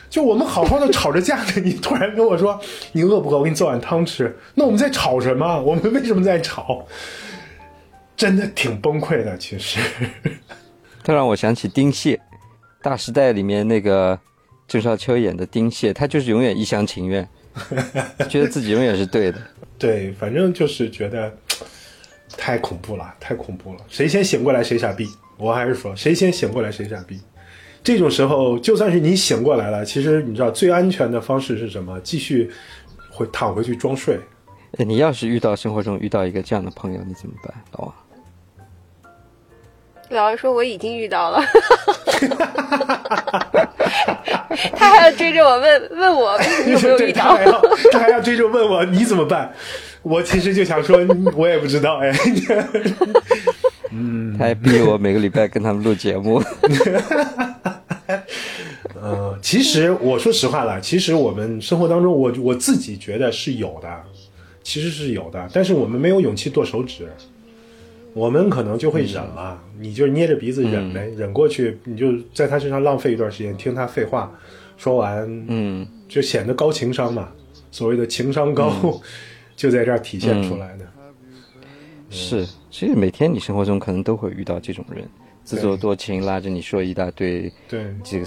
就我们好好的吵着架呢，你突然跟我说你饿不饿？我给你做碗汤吃。那我们在吵什么？我们为什么在吵？真的挺崩溃的，其实。[LAUGHS] 这让我想起丁蟹，《大时代》里面那个郑少秋演的丁蟹，他就是永远一厢情愿，[LAUGHS] 觉得自己永远是对的。[LAUGHS] 对，反正就是觉得太恐怖了，太恐怖了。谁先醒过来谁傻逼。我还是说，谁先醒过来谁傻逼。这种时候，就算是你醒过来了，其实你知道最安全的方式是什么？继续回躺回去装睡。你要是遇到生活中遇到一个这样的朋友，你怎么办，老王？老王说我已经遇到了，[LAUGHS] [LAUGHS] 他还要追着我问问我你有没有遇到，他还要他还要追着问我你怎么办？我其实就想说，我也不知道哎。嗯，他还逼我每个礼拜跟他们录节目。[LAUGHS] 呃，其实我说实话了，其实我们生活当中，我我自己觉得是有的，其实是有的，但是我们没有勇气剁手指，我们可能就会忍了，你就捏着鼻子忍呗，忍过去，你就在他身上浪费一段时间，听他废话，说完，嗯，就显得高情商嘛，所谓的情商高，[LAUGHS] 就在这儿体现出来的。是，其实每天你生活中可能都会遇到这种人，自作多情，拉着你说一大堆，对。这个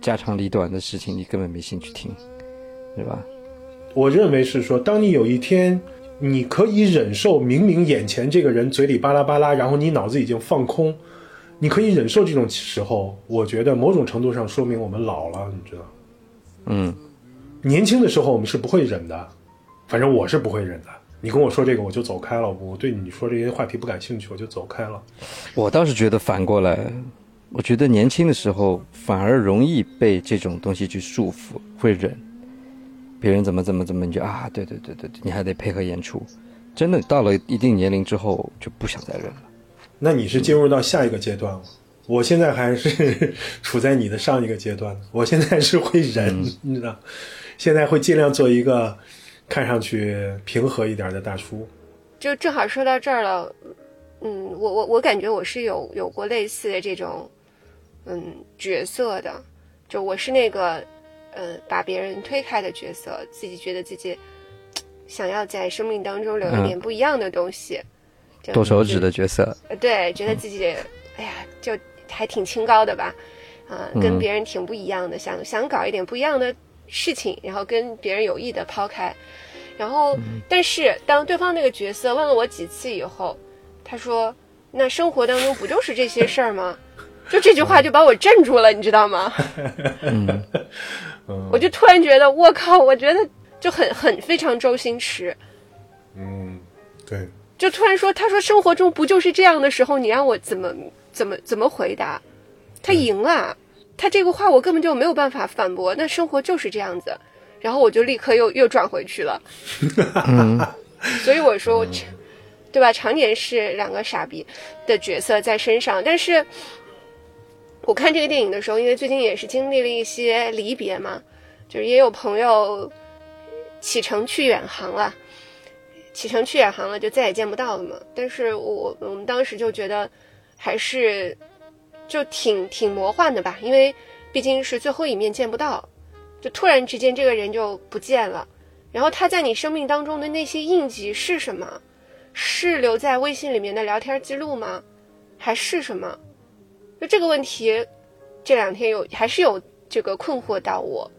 家长里短的事情，你根本没兴趣听，对吧？我认为是说，当你有一天你可以忍受明明眼前这个人嘴里巴拉巴拉，然后你脑子已经放空，你可以忍受这种时候，我觉得某种程度上说明我们老了，你知道？嗯，年轻的时候我们是不会忍的，反正我是不会忍的。你跟我说这个，我就走开了。我对你说这些话题不感兴趣，我就走开了。我倒是觉得反过来，我觉得年轻的时候反而容易被这种东西去束缚，会忍。别人怎么怎么怎么，你就啊，对对对对对，你还得配合演出。真的到了一定年龄之后，就不想再忍了。那你是进入到下一个阶段了。我现在还是处在你的上一个阶段。我现在是会忍，你知道，现在会尽量做一个。看上去平和一点的大叔，就正好说到这儿了。嗯，我我我感觉我是有有过类似的这种嗯角色的，就我是那个呃把别人推开的角色，自己觉得自己想要在生命当中留一点不一样的东西，剁手指的角色。呃，对，觉得自己哎呀，就还挺清高的吧，啊，跟别人挺不一样的，想想搞一点不一样的。事情，然后跟别人有意的抛开，然后，但是当对方那个角色问了我几次以后，他说：“那生活当中不就是这些事儿吗？”就这句话就把我镇住了，你知道吗？[LAUGHS] 我就突然觉得，我靠，我觉得就很很非常周星驰。嗯，对。就突然说，他说生活中不就是这样的时候，你让我怎么怎么怎么回答？他赢了。他这个话我根本就没有办法反驳，那生活就是这样子，然后我就立刻又又转回去了。[LAUGHS] 所以我说，对吧？常年是两个傻逼的角色在身上，但是我看这个电影的时候，因为最近也是经历了一些离别嘛，就是也有朋友启程去远航了，启程去远航了，就再也见不到了嘛。但是我我们当时就觉得还是。就挺挺魔幻的吧，因为毕竟是最后一面见不到，就突然之间这个人就不见了，然后他在你生命当中的那些印记是什么？是留在微信里面的聊天记录吗？还是什么？就这个问题，这两天有还是有这个困惑到我。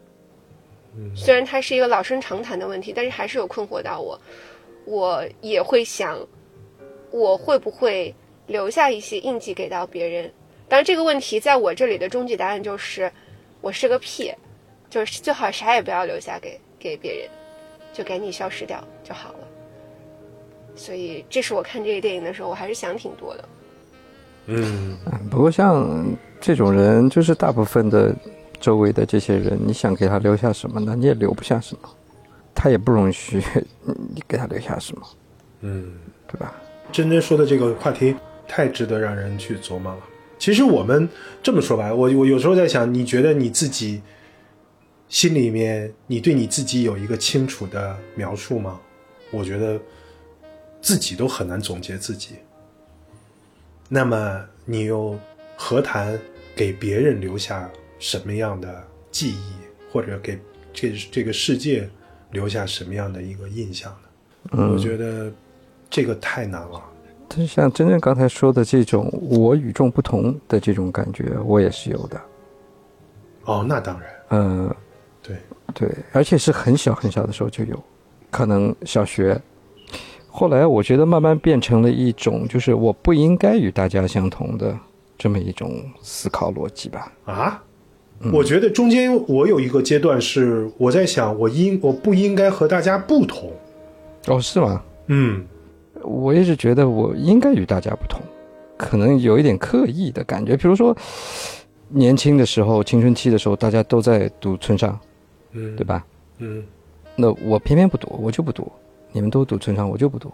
虽然它是一个老生常谈的问题，但是还是有困惑到我。我也会想，我会不会留下一些印记给到别人？当然，这个问题在我这里的终极答案就是，我是个屁，就是最好啥也不要留下给给别人，就赶紧消失掉就好了。所以，这是我看这个电影的时候，我还是想挺多的。嗯，不过像这种人，就是大部分的周围的这些人，你想给他留下什么呢？你也留不下什么，他也不容许 [LAUGHS] 你给他留下什么。嗯，对吧？真真说的这个话题太值得让人去琢磨了。其实我们这么说吧，我我有时候在想，你觉得你自己心里面你对你自己有一个清楚的描述吗？我觉得自己都很难总结自己。那么你又何谈给别人留下什么样的记忆，或者给这这个世界留下什么样的一个印象呢？我觉得这个太难了。但是像真正刚才说的这种我与众不同的这种感觉，我也是有的。哦，那当然，嗯，对，对，而且是很小很小的时候就有，可能小学。后来我觉得慢慢变成了一种，就是我不应该与大家相同的这么一种思考逻辑吧。啊，我觉得中间我有一个阶段是我在想，我应我不应该和大家不同。哦，是吗？嗯，我一直觉得我应该与大家不同，可能有一点刻意的感觉。比如说，年轻的时候、青春期的时候，大家都在读村上，嗯，对吧？嗯，那我偏偏不读，我就不读。你们都读村上，我就不读。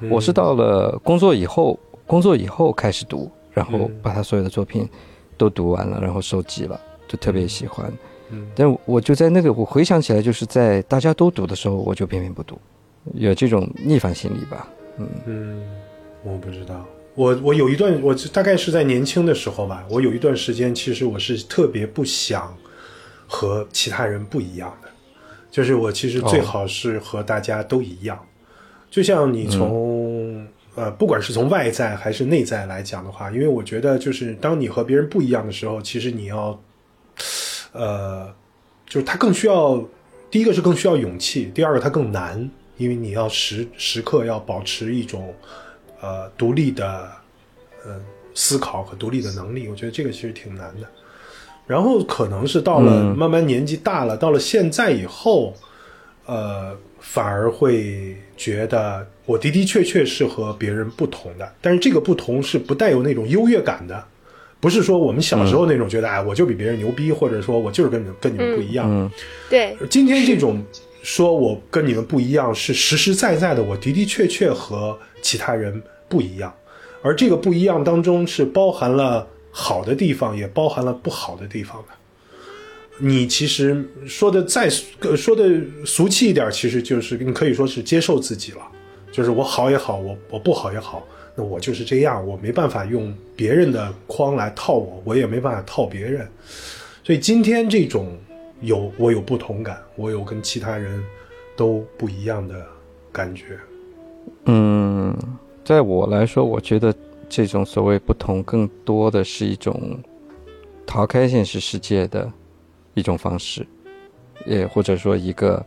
嗯我是到了工作以后，工作以后开始读，然后嗯把他所有的作品都读完了，然后收集了，就特别喜欢。嗯但我就在那个，我回想起来，就是在大家都读的时候，我就偏偏不读，有这种逆反心理吧。嗯，我不知道。我我有一段，我大概是在年轻的时候吧，我有一段时间，其实我是特别不想和其他人不一样的，就是我其实最好是和大家都一样。就像你从、呃，不管是从外在还是内在来讲的话，因为我觉得就是当你和别人不一样的时候，其实你要，呃，就是他更需要，第一个是更需要勇气，第二个它更难，因为你要时时刻要保持一种呃独立的呃思考和独立的能力，我觉得这个其实挺难的。然后可能是到了慢慢年纪大了，到了现在以后，呃，反而会觉得我的的确确是和别人不同的，但是这个不同是不带有那种优越感的，不是说我们小时候那种觉得，哎，我就比别人牛逼，或者说我就是跟你们跟你们不一样。嗯。对，今天这种说我跟你们不一样，是实实在在的，我的的确确和其他人不一样，而这个不一样当中是包含了好的地方，也包含了不好的地方的。你其实说的再说的俗气一点，其实就是你可以说是接受自己了，就是我好也好，我我不好也好，那我就是这样，我没办法用别人的框来套我，我也没办法套别人。所以今天这种有我有不同感，我有跟其他人都不一样的感觉。嗯，在我来说，我觉得这种所谓不同，更多的是一种逃开现实世界的一种方式，也或者说一个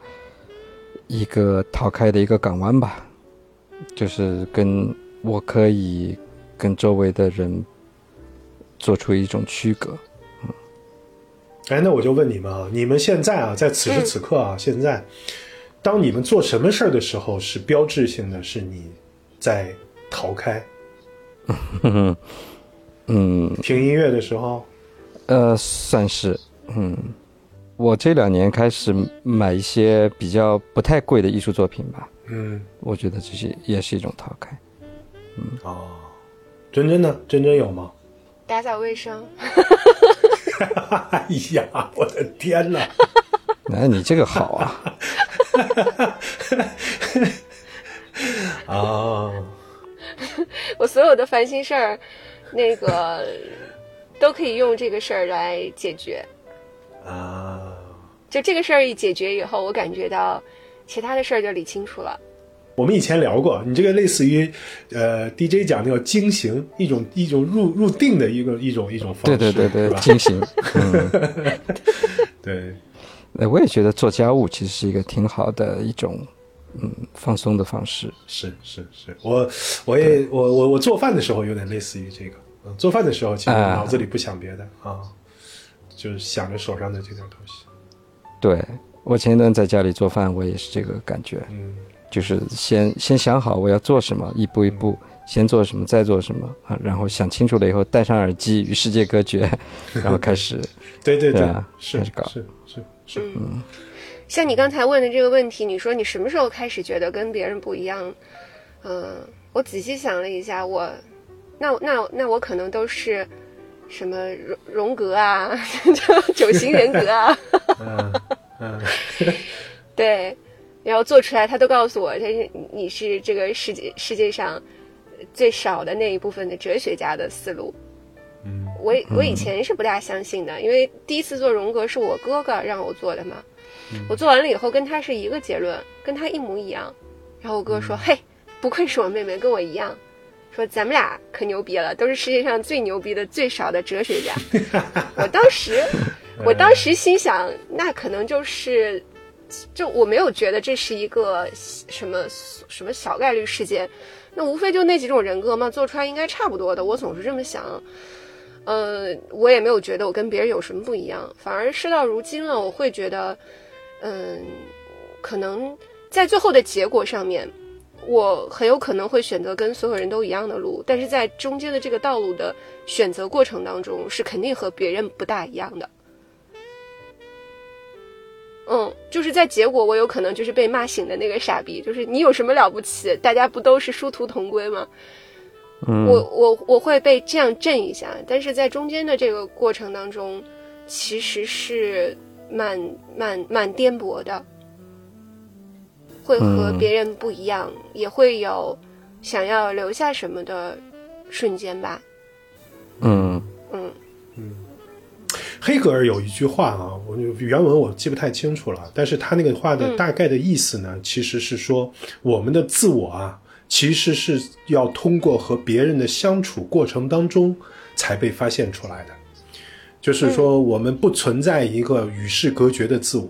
一个逃开的一个港湾吧，就是跟我可以跟周围的人做出一种区隔。嗯哎，那我就问你们啊，你们现在啊，在此时此刻啊，现在，当你们做什么事儿的时候，是标志性的是你在逃开？[LAUGHS] 嗯，听音乐的时候，呃，算是，嗯，我这两年开始买一些比较不太贵的艺术作品吧，嗯，我觉得这些也是一种逃开。嗯。哦，真真呢？真真有吗？打扫卫生，[LAUGHS] 哎呀，我的天哪！[LAUGHS] 哎，你这个好啊，啊，[LAUGHS] 我所有的烦心事儿，那个都可以用这个事儿来解决。啊，就这个事儿一解决以后，我感觉到其他的事儿就理清楚了。我们以前聊过，你这个类似于，呃，DJ 讲那个惊醒，一种一种入入定的一个一种一种方式，对对对对，醒。[LAUGHS] 嗯，对，哎，我也觉得做家务其实是一个挺好的一种，嗯，放松的方式。是是是，我我也我我我做饭的时候有点类似于这个，嗯，做饭的时候其实啊。脑子里不想别的啊，就是想着手上的这点东西，对我前一段在家里做饭，我也是这个感觉，嗯。就是先先想好我要做什么，一步一步，先做什么，再做什么啊，然后想清楚了以后，戴上耳机，与世界隔绝，[LAUGHS] 然后开始。对对对。啊是开始搞。是是是，嗯，像你刚才问的这个问题，你说你什么时候开始觉得跟别人不一样？嗯、我仔细想了一下，我那那那我可能都是什么荣荣格啊，[LAUGHS] 九型人格啊，[LAUGHS] 嗯嗯，对，然后做出来，他都告诉我，他是你是这个世界世界上最少的那一部分的哲学家的思路。嗯，我我以前是不大相信的，因为第一次做荣格是我哥哥让我做的嘛。我做完了以后跟他是一个结论，跟他一模一样。然后我哥说：“嘿，不愧是我妹妹，跟我一样。”说咱们俩可牛逼了，都是世界上最牛逼的、最少的哲学家。我当时，[LAUGHS] 我当时心想，那可能就是，就我没有觉得这是一个什么什么小概率事件，那无非就那几种人格嘛，做出来应该差不多的。我总是这么想，呃，我也没有觉得我跟别人有什么不一样，反而事到如今了，我会觉得，嗯，可能在最后的结果上面。我很有可能会选择跟所有人都一样的路，但是在中间的这个道路的选择过程当中，是肯定和别人不大一样的。嗯，就是在结果，我有可能就是被骂醒的那个傻逼，就是你有什么了不起？大家不都是殊途同归吗？嗯，我我我会被这样震一下，但是在中间的这个过程当中，其实是蛮蛮蛮颠簸的。会和别人不一样，也会有想要留下什么的瞬间吧。嗯。嗯。嗯，黑格尔有一句话啊，我原文我记不太清楚了，但是他那个话的大概的意思呢，其实是说我们的自我啊，其实是要通过和别人的相处过程当中才被发现出来的，就是说我们不存在一个与世隔绝的自我。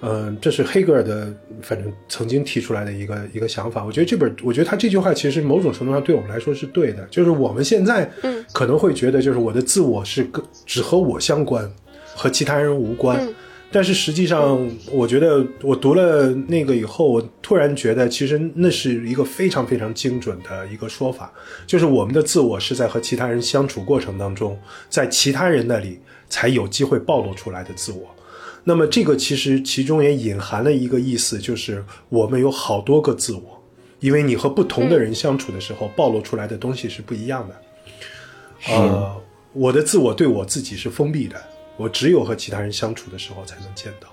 嗯，这是黑格尔的，反正曾经提出来的一个一个想法。我觉得这本，我觉得他这句话其实某种程度上对我们来说是对的。就是我们现在，嗯，可能会觉得，就是我的自我是跟只和我相关，和其他人无关。但是实际上，我觉得我读了那个以后，我突然觉得，其实那是一个非常非常精准的一个说法。就是我们的自我是在和其他人相处过程当中，在其他人那里才有机会暴露出来的自我。那么这个其实其中也隐含了一个意思，就是我们有好多个自我，因为你和不同的人相处的时候，暴露出来的东西是不一样的。呃，我的自我对我自己是封闭的，我只有和其他人相处的时候才能见到。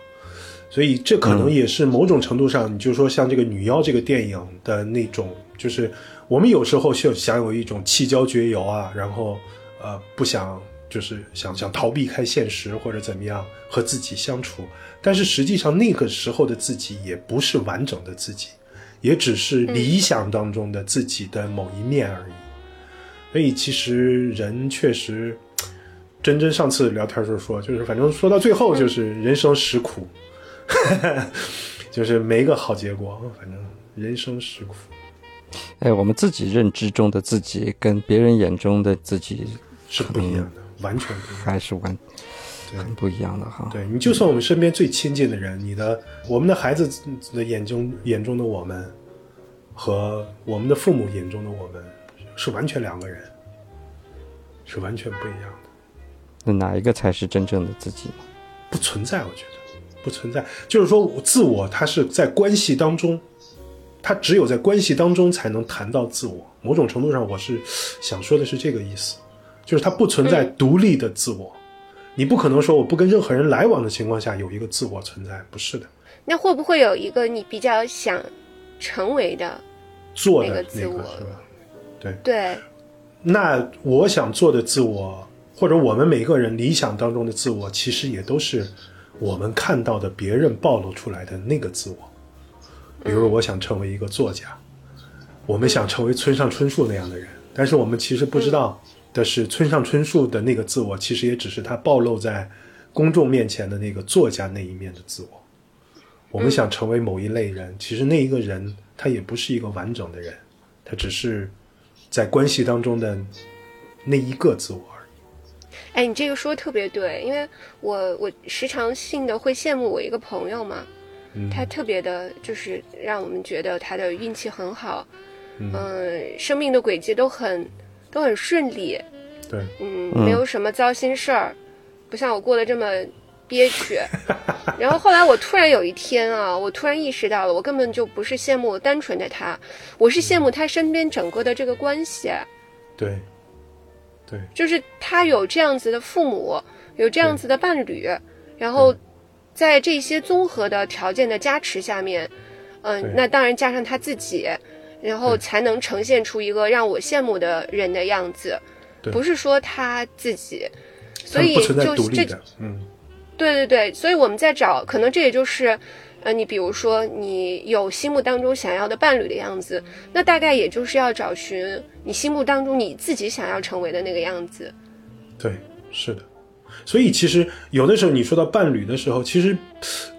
所以这可能也是某种程度上，你就说像这个女妖这个电影的那种，就是我们有时候就想有一种弃交绝游啊，然后呃不想。就是想想逃避开现实或者怎么样和自己相处，但是实际上那个时候的自己也不是完整的自己，也只是理想当中的自己的某一面而已。所以其实人确实，真真上次聊天时候说，就是反正说到最后就是人生实苦，[LAUGHS] 就是没个好结果。反正人生实苦。哎，我们自己认知中的自己跟别人眼中的自己是不一样的。完全不一样，还是完很不一样的哈。对你，就算我们身边最亲近的人，你的我们的孩子的眼中眼中的我们，和我们的父母眼中的我们，是完全两个人，是完全不一样的。那哪一个才是真正的自己呢？不存在，我觉得不存在。就是说，自我它是在关系当中，它只有在关系当中才能谈到自我。某种程度上，我是想说的是这个意思。就是它不存在独立的自我，你不可能说我不跟任何人来往的情况下有一个自我存在，不是的。那会不会有一个你比较想成为的做的那个自我？是吧？对对。那我想做的自我，或者我们每个人理想当中的自我，其实也都是我们看到的别人暴露出来的那个自我。比如，我想成为一个作家，我们想成为村上春树那样的人，但是我们其实不知道。的是村上春树的那个自我，其实也只是他暴露在公众面前的那个作家那一面的自我。我们想成为某一类人，其实那一个人他也不是一个完整的人，他只是在关系当中的那一个自我。哎，你这个说的特别对，因为我我时常性的会羡慕我一个朋友嘛，他特别的就是让我们觉得他的运气很好，嗯，生命的轨迹都很。都很顺利，对，嗯，没有什么糟心事儿，不像我过得这么憋屈。[LAUGHS] 然后后来我突然有一天啊，我突然意识到了，我根本就不是羡慕单纯的他，我是羡慕他身边整个的这个关系。对，对，就是他有这样子的父母，有这样子的伴侣，然后在这些综合的条件的加持下面，嗯、对。那当然加上他自己，然后才能呈现出一个让我羡慕的人的样子，不是说他自己，所以就这嗯，对对对，所以我们在找，可能这也就是，呃，你比如说你有心目当中想要的伴侣的样子，那大概也就是要找寻你心目当中你自己想要成为的那个样子。对，是的。所以其实有的时候你说到伴侣的时候，其实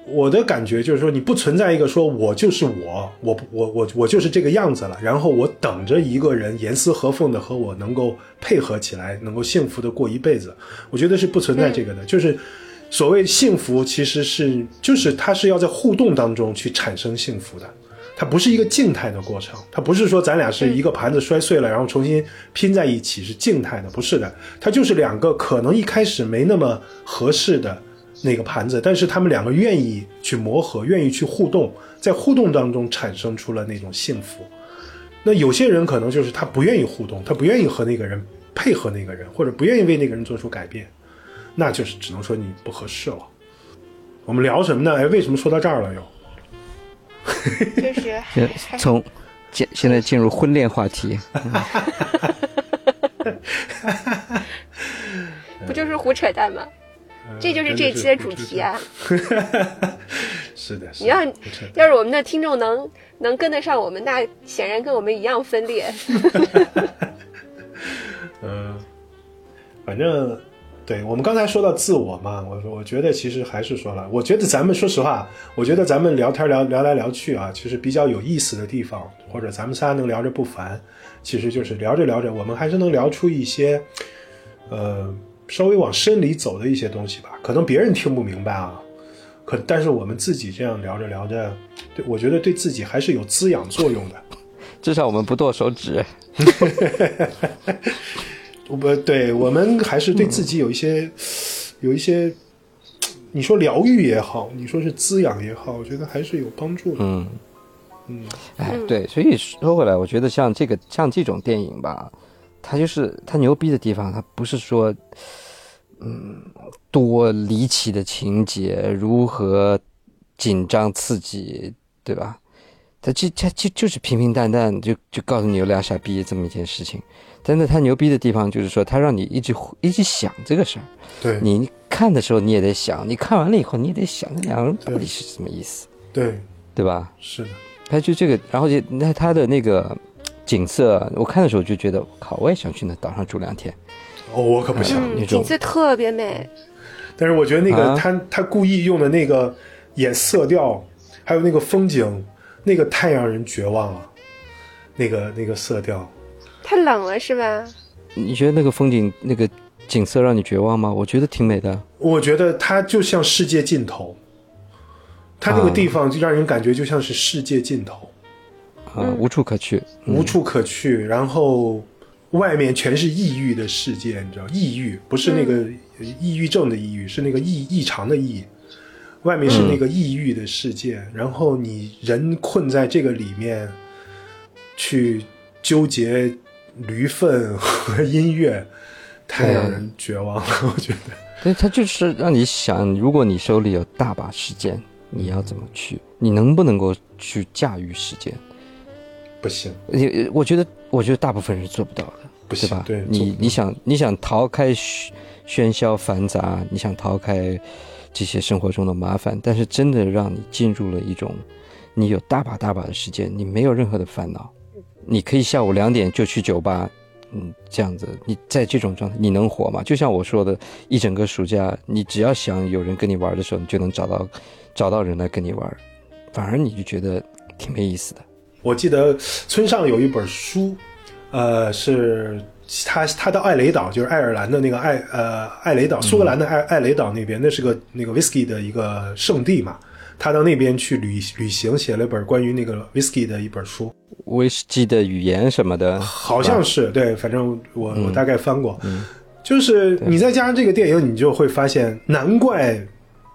我的感觉就是说，你不存在一个说我就是我，我我我我就是这个样子了，然后我等着一个人严丝合缝的和我能够配合起来，能够幸福的过一辈子。我觉得是不存在这个的，就是所谓幸福，其实是就是它是要在互动当中去产生幸福的。它不是一个静态的过程，它不是说咱俩是一个盘子摔碎了，然后重新拼在一起是静态的，不是的，它就是两个可能一开始没那么合适的那个盘子，但是他们两个愿意去磨合，愿意去互动，在互动当中产生出了那种幸福。那有些人可能就是他不愿意互动，他不愿意和那个人配合那个人，或者不愿意为那个人做出改变，那就是只能说你不合适了。我们聊什么呢？哎，为什么说到这儿了又？[LAUGHS] 就是现从现现在进入婚恋话题，[LAUGHS] 不就是胡扯淡吗？这就是这期的主题啊！[LAUGHS] 是的，是的你要要是我们的听众能能跟得上我们，那显然跟我们一样分裂。嗯，反正对我们刚才说到自我嘛，我说我觉得其实还是说了，我觉得咱们说实话，我觉得咱们聊天聊聊来聊去啊，其实比较有意思的地方，或者咱们仨能聊着不烦，其实就是聊着聊着，我们还是能聊出一些，呃，稍微往深里走的一些东西吧。可能别人听不明白啊，可但是我们自己这样聊着聊着，对我觉得对自己还是有滋养作用的。[LAUGHS] 至少我们不剁手指。[LAUGHS] [LAUGHS] 不对，我们还是对自己有一些，有一些，你说疗愈也好，你说是滋养也好，我觉得还是有帮助的。嗯嗯，哎，对，所以说回来，我觉得像这个像这种电影吧，它就是它牛逼的地方，它不是说，嗯，多离奇的情节，如何紧张刺激，对吧？它就它就就是平平淡淡，就就告诉你有俩傻逼这么一件事情。真的，他牛逼的地方就是说，他让你一直一直想这个事儿。对，你看的时候你也得想，你看完了以后你也得想，那两个人到底是什么意思，对，对吧？是的，他就这个，然后就那他的那个景色，我看的时候就觉得，靠，我也想去那岛上住两天。哦，我可不想。嗯，那种景色特别美。但是我觉得那个、啊他他故意用的那个演色调，还有那个风景，那个太让人绝望了。那个那个色调，太冷了是吧？你觉得那个风景、那个景色让你绝望吗？我觉得挺美的。我觉得它就像世界尽头，它那个啊地方就让人感觉就像是世界尽头。啊，无处可去。无处可去，然后外面全是抑郁的世界，你知道，抑郁不是那个抑郁症的抑郁，是那个异异常的异。外面是那个抑郁的世界，然后你人困在这个里面，去纠结驴粪和音乐，太让人绝望了。[LAUGHS] 我觉得，对，他就是让你想，如果你手里有大把时间，你要怎么去？你能不能够去驾驭时间？不行，你，我觉得，我觉得大部分人做不到的，不行，对吧？对，你你想你想逃开喧喧嚣繁杂，你想逃开这些生活中的麻烦，但是真的让你进入了一种，你有大把大把的时间，你没有任何的烦恼，你可以下午两点就去酒吧，嗯，这样子，你在这种状态，你能活吗？就像我说的，一整个暑假，你只要想有人跟你玩的时候，你就能找到找到人来跟你玩，反而你就觉得挺没意思的。我记得村上有一本书，呃，是他他到艾雷岛，就是爱尔兰的那个艾呃艾雷岛，苏格兰的艾艾雷岛那边，那是个那个 whisky 的一个圣地嘛。他到那边去旅旅行，写了一本关于那个 whisky 的一本书，威士忌的语言什么的，好像是对，反正我、嗯我大概翻过。就是你再加上这个电影，你就会发现，难怪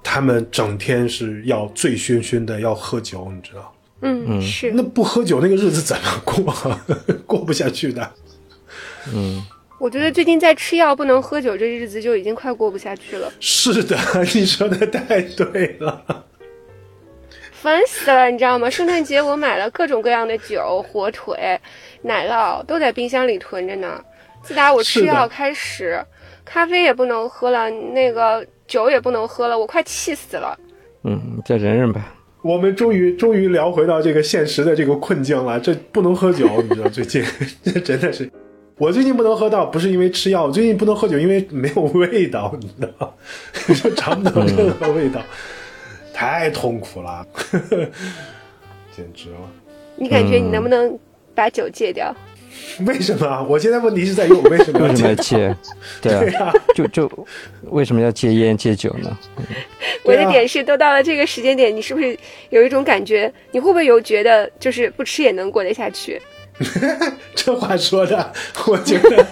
他们整天是要醉醺醺的，要喝酒，你知道。嗯，是那不喝酒那个日子怎么过？[LAUGHS] 过不下去的。嗯，我觉得最近在吃药不能喝酒，这日子就已经快过不下去了。是的，[LAUGHS] 你说的太对了。烦死了，你知道吗？圣诞节我买了各种各样的酒、火腿、奶酪，都在冰箱里囤着呢。自打我吃药开始，咖啡也不能喝了，那个酒也不能喝了，我快气死了。嗯，再忍忍吧。我们终于终于聊回到这个现实的这个困境了。这不能喝酒，你知道？最近这真的是，我最近不能喝到，不是因为吃药，我最近不能喝酒，因为没有味道，你知道？[LAUGHS] 就尝不到任何味道。太痛苦了，[LAUGHS] 简直了！你感觉你能不能把酒戒掉？为什么？我现在问题是在于我为什么要戒？[LAUGHS] 对啊，就就为什么要戒烟戒酒呢？[LAUGHS] 我的点是，都到了这个时间点，你是不是有一种感觉？你会不会有觉得，就是不吃也能过得下去？这话说的，我觉得。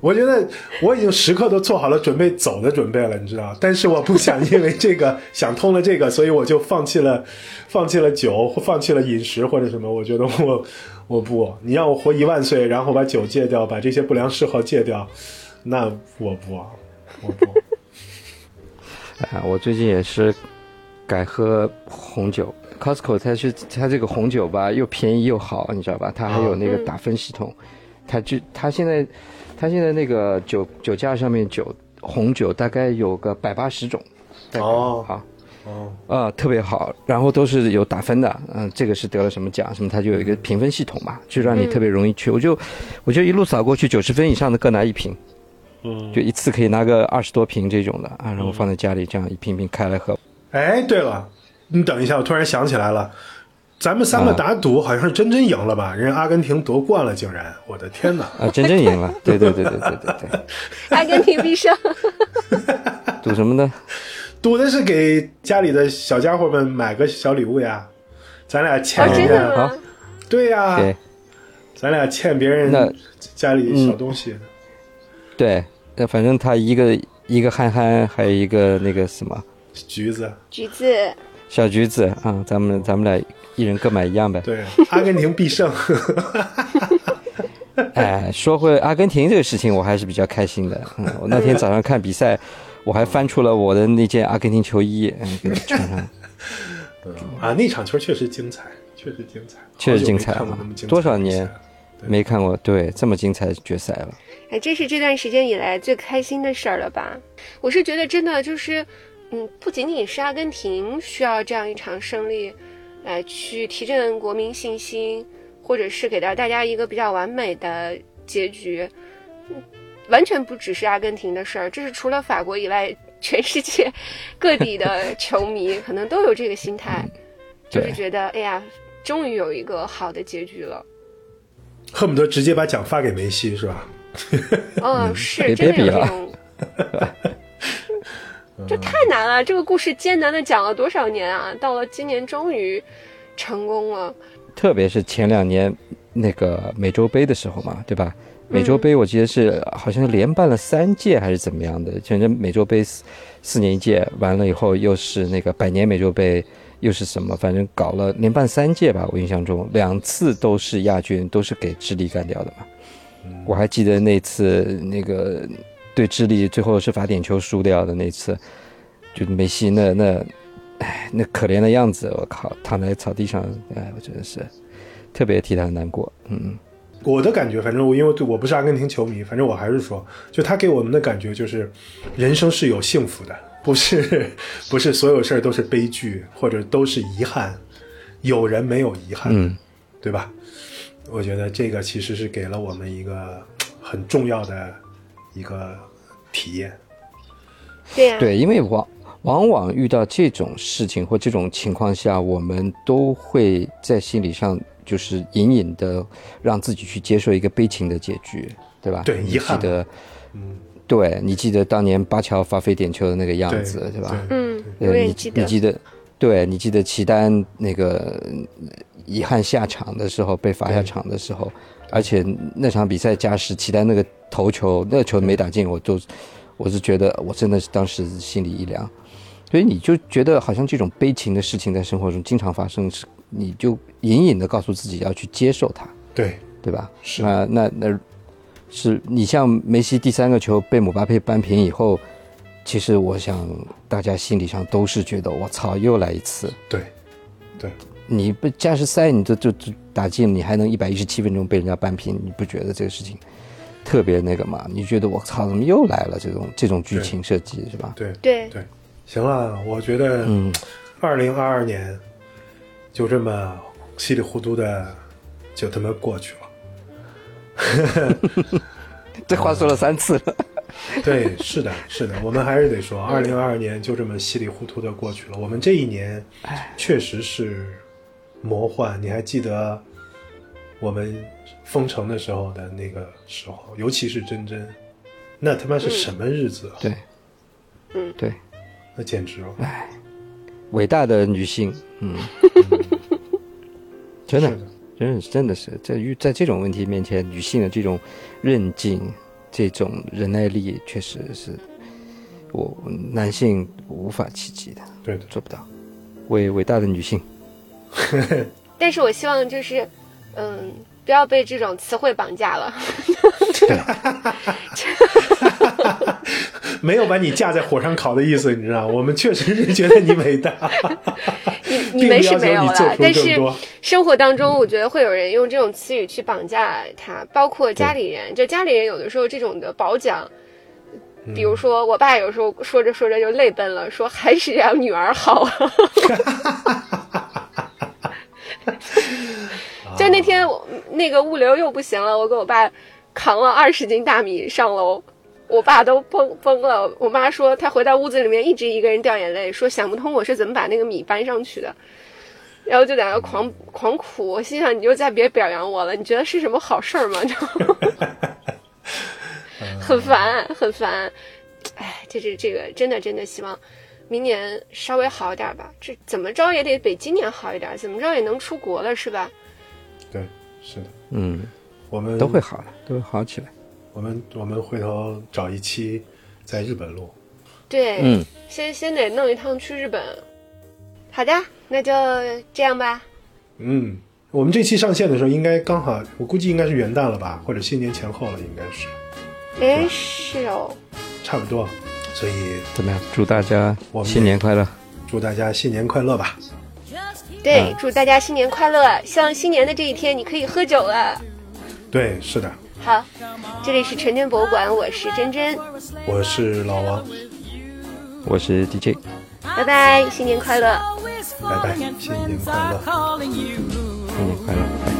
我觉得我已经时刻都做好了准备走的准备了，你知道？但是我不想因为这个想通了这个，所以我就放弃了，[LAUGHS] 放弃了酒，放弃了饮食或者什么。我觉得我我不，你让我活一万岁，然后把酒戒掉，把这些不良嗜好戒掉，那我不，我不。哎，我最近也是改喝红酒，Costco 它是它这个红酒吧，又便宜又好，你知道吧？它还有那个打分系统，它就它现在。他现在那个酒酒架上面酒红酒大概有个百八十种，哦，好，哦，啊，特别好，然后都是有打分的，嗯，这个是得了什么奖什么，他就有一个评分系统嘛，就让你特别容易去，我就我就一路扫过去，九十分以上的各拿一瓶，嗯，就一次可以拿个二十多瓶这种的啊，然后放在家里这样一瓶瓶开来喝。哎，对了，你等一下，我突然想起来了。咱们三个打赌，好像是真真赢了吧？人阿根廷夺冠了，竟然！我的天哪！啊，真真赢了！[LAUGHS] 对对对对对对对，阿根廷必胜！[LAUGHS] [LAUGHS] 赌什么呢？赌的是给家里的小家伙们买个小礼物呀。咱俩欠人家，对呀，对，咱俩欠别人家里小东西。对，那反正他一个一个憨憨，还有一个那个什么橘子，橘子，小橘子啊，咱们咱们俩。一人各买一样呗。对，阿根廷必胜。[LAUGHS] 哎，说回阿根廷这个事情，我还是比较开心的。嗯，我那天 [LAUGHS] 早上看比赛，我还翻出了我的那件阿根廷球衣，嗯，给穿上。[LAUGHS] 啊，那场球确实精彩，确实精彩，确实精彩了。多少年没看过对这么精彩的决赛了？哎，这是这段时间以来最开心的事儿了吧？我是觉得真的就是，嗯，不仅仅是阿根廷需要这样一场胜利。来去提振国民信心，或者是给到大家一个比较完美的结局，完全不只是阿根廷的事儿，这是除了法国以外，全世界各地的球迷可能都有这个心态，[LAUGHS] 就是觉得哎呀，终于有一个好的结局了，恨不得直接把奖发给梅西，是吧？嗯，[LAUGHS] 是，真的有这种。[LAUGHS] 这太难了，这个故事艰难的讲了多少年啊！到了今年终于成功了。特别是前两年那个美洲杯的时候嘛，对吧？美洲杯我记得是好像连办了三届还是怎么样的，反正美洲杯四四年一届，完了以后又是那个百年美洲杯，又是什么？反正搞了连办三届吧，我印象中两次都是亚军，都是给智利干掉的嘛。我还记得那次那个。对智利最后是罚点球输掉的那次，就梅西那那，哎，那可怜的样子，我靠，躺在草地上，哎，我真的是特别替他难过。嗯，我的感觉，反正我因为我不是阿根廷球迷，反正我还是说，就他给我们的感觉就是，人生是有幸福的，不是 [LAUGHS] 不是所有事儿都是悲剧或者都是遗憾，有人没有遗憾，嗯，对吧？我觉得这个其实是给了我们一个很重要的。一个体验，对呀，对，因为往往往遇到这种事情或这种情况下，我们都会在心理上就是隐隐的让自己去接受一个悲情的结局，对吧？对，遗憾。记得，嗯，对你记得当年巴乔发飞点球的那个样子，对吧？嗯，你记得，你记得，对你记得齐丹那个遗憾下场的时候，被罚下场的时候。而且那场比赛加时，齐丹那个头球，那球没打进，我都，我是觉得我真的是当时心里一凉，所以你就觉得好像这种悲情的事情在生活中经常发生，是你就隐隐的告诉自己要去接受它，对对吧？是啊那那，是你像梅西第三个球被姆巴佩扳平以后，其实我想大家心理上都是觉得我操，又来一次。对，对，你不加时赛你就就就打进，你还能一百一十七分钟被人家扳平，你不觉得这个事情特别那个吗？你觉得我操，怎么又来了这种这种剧情设计是吧？对，对对，行了，我觉得，嗯，二零二二年就这么稀里糊涂的就他妈过去了。[LAUGHS] 这话说了三次了。[LAUGHS] 对，是的，是的，我们还是得说，二零二二年就这么稀里糊涂的过去了。我们这一年确实是魔幻。你还记得我们封城的时候的那个时候，尤其是真真，那他妈是什么日子啊？对，嗯，对，那简直了。哎，伟大的女性，嗯，[LAUGHS] 真的真的是，真的是在遇在这种问题面前，女性的这种韧劲、这种忍耐力，确实是我男性无法企及的，对的，做不到。为伟大的女性，[LAUGHS] 但是我希望就是，嗯，不要被这种词汇绑架了。[LAUGHS] 没有把你架在火上烤的意思，你知道？我们确实是觉得你伟大，[LAUGHS] 你你们是没有了但是生活当中，我觉得会有人用这种词语去绑架他，包括家里人。就家里人有的时候这种的褒奖，比如说我爸有时候说着说着就泪奔了，说还是让女儿好。[LAUGHS] 就那天我那个物流又不行了，我给我爸扛了二十斤大米上楼，我爸都崩崩了。我妈说她回到屋子里面一直一个人掉眼泪，说想不通我是怎么把那个米搬上去的，然后就在那狂狂哭。我心想你就再别表扬我了，你觉得是什么好事儿吗？[LAUGHS] [LAUGHS] 很烦很烦，哎，这这这个真的真的希望明年稍微好一点吧。这怎么着也得比今年好一点，怎么着也能出国了是吧？对，是的，嗯，我们都会好的，都会好起来。我们我们回头找一期在日本录。对，嗯，先先得弄一趟去日本。好的，那就这样吧。嗯，我们这期上线的时候，应该刚好，我估计应该是元旦了吧，或者新年前后了，应该是哎，是哦，差不多。所以怎么样？祝大家我们新年快乐！祝大家新年快乐吧！对，嗯祝大家新年快乐！希望新年的这一天你可以喝酒了。对，是的，好，这里是陈真博物馆，我是真真，我是老王，我是 DJ，拜拜，新年快乐。拜拜，新年快乐。新年快乐！拜拜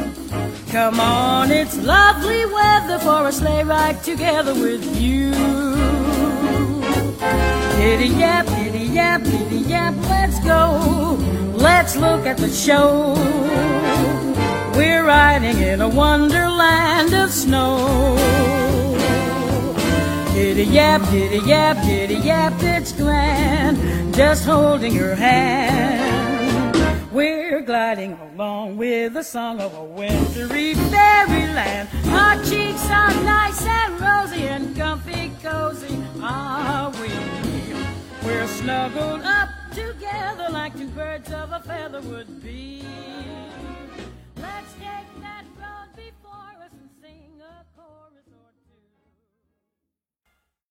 Come on, it's lovely weather for a sleigh ride together with you. Giddy yap, giddy yap, giddy yap, let's go. Let's look at the show. We're riding in a wonderland of snow. Giddy yap, giddy yap, giddy yap, it's grand. Just holding your hand. We're gliding along with the song of a wintry fairyland. Our cheeks are nice and rosy and comfy cozy are we. We're snuggled up together like two birds of a feather would be.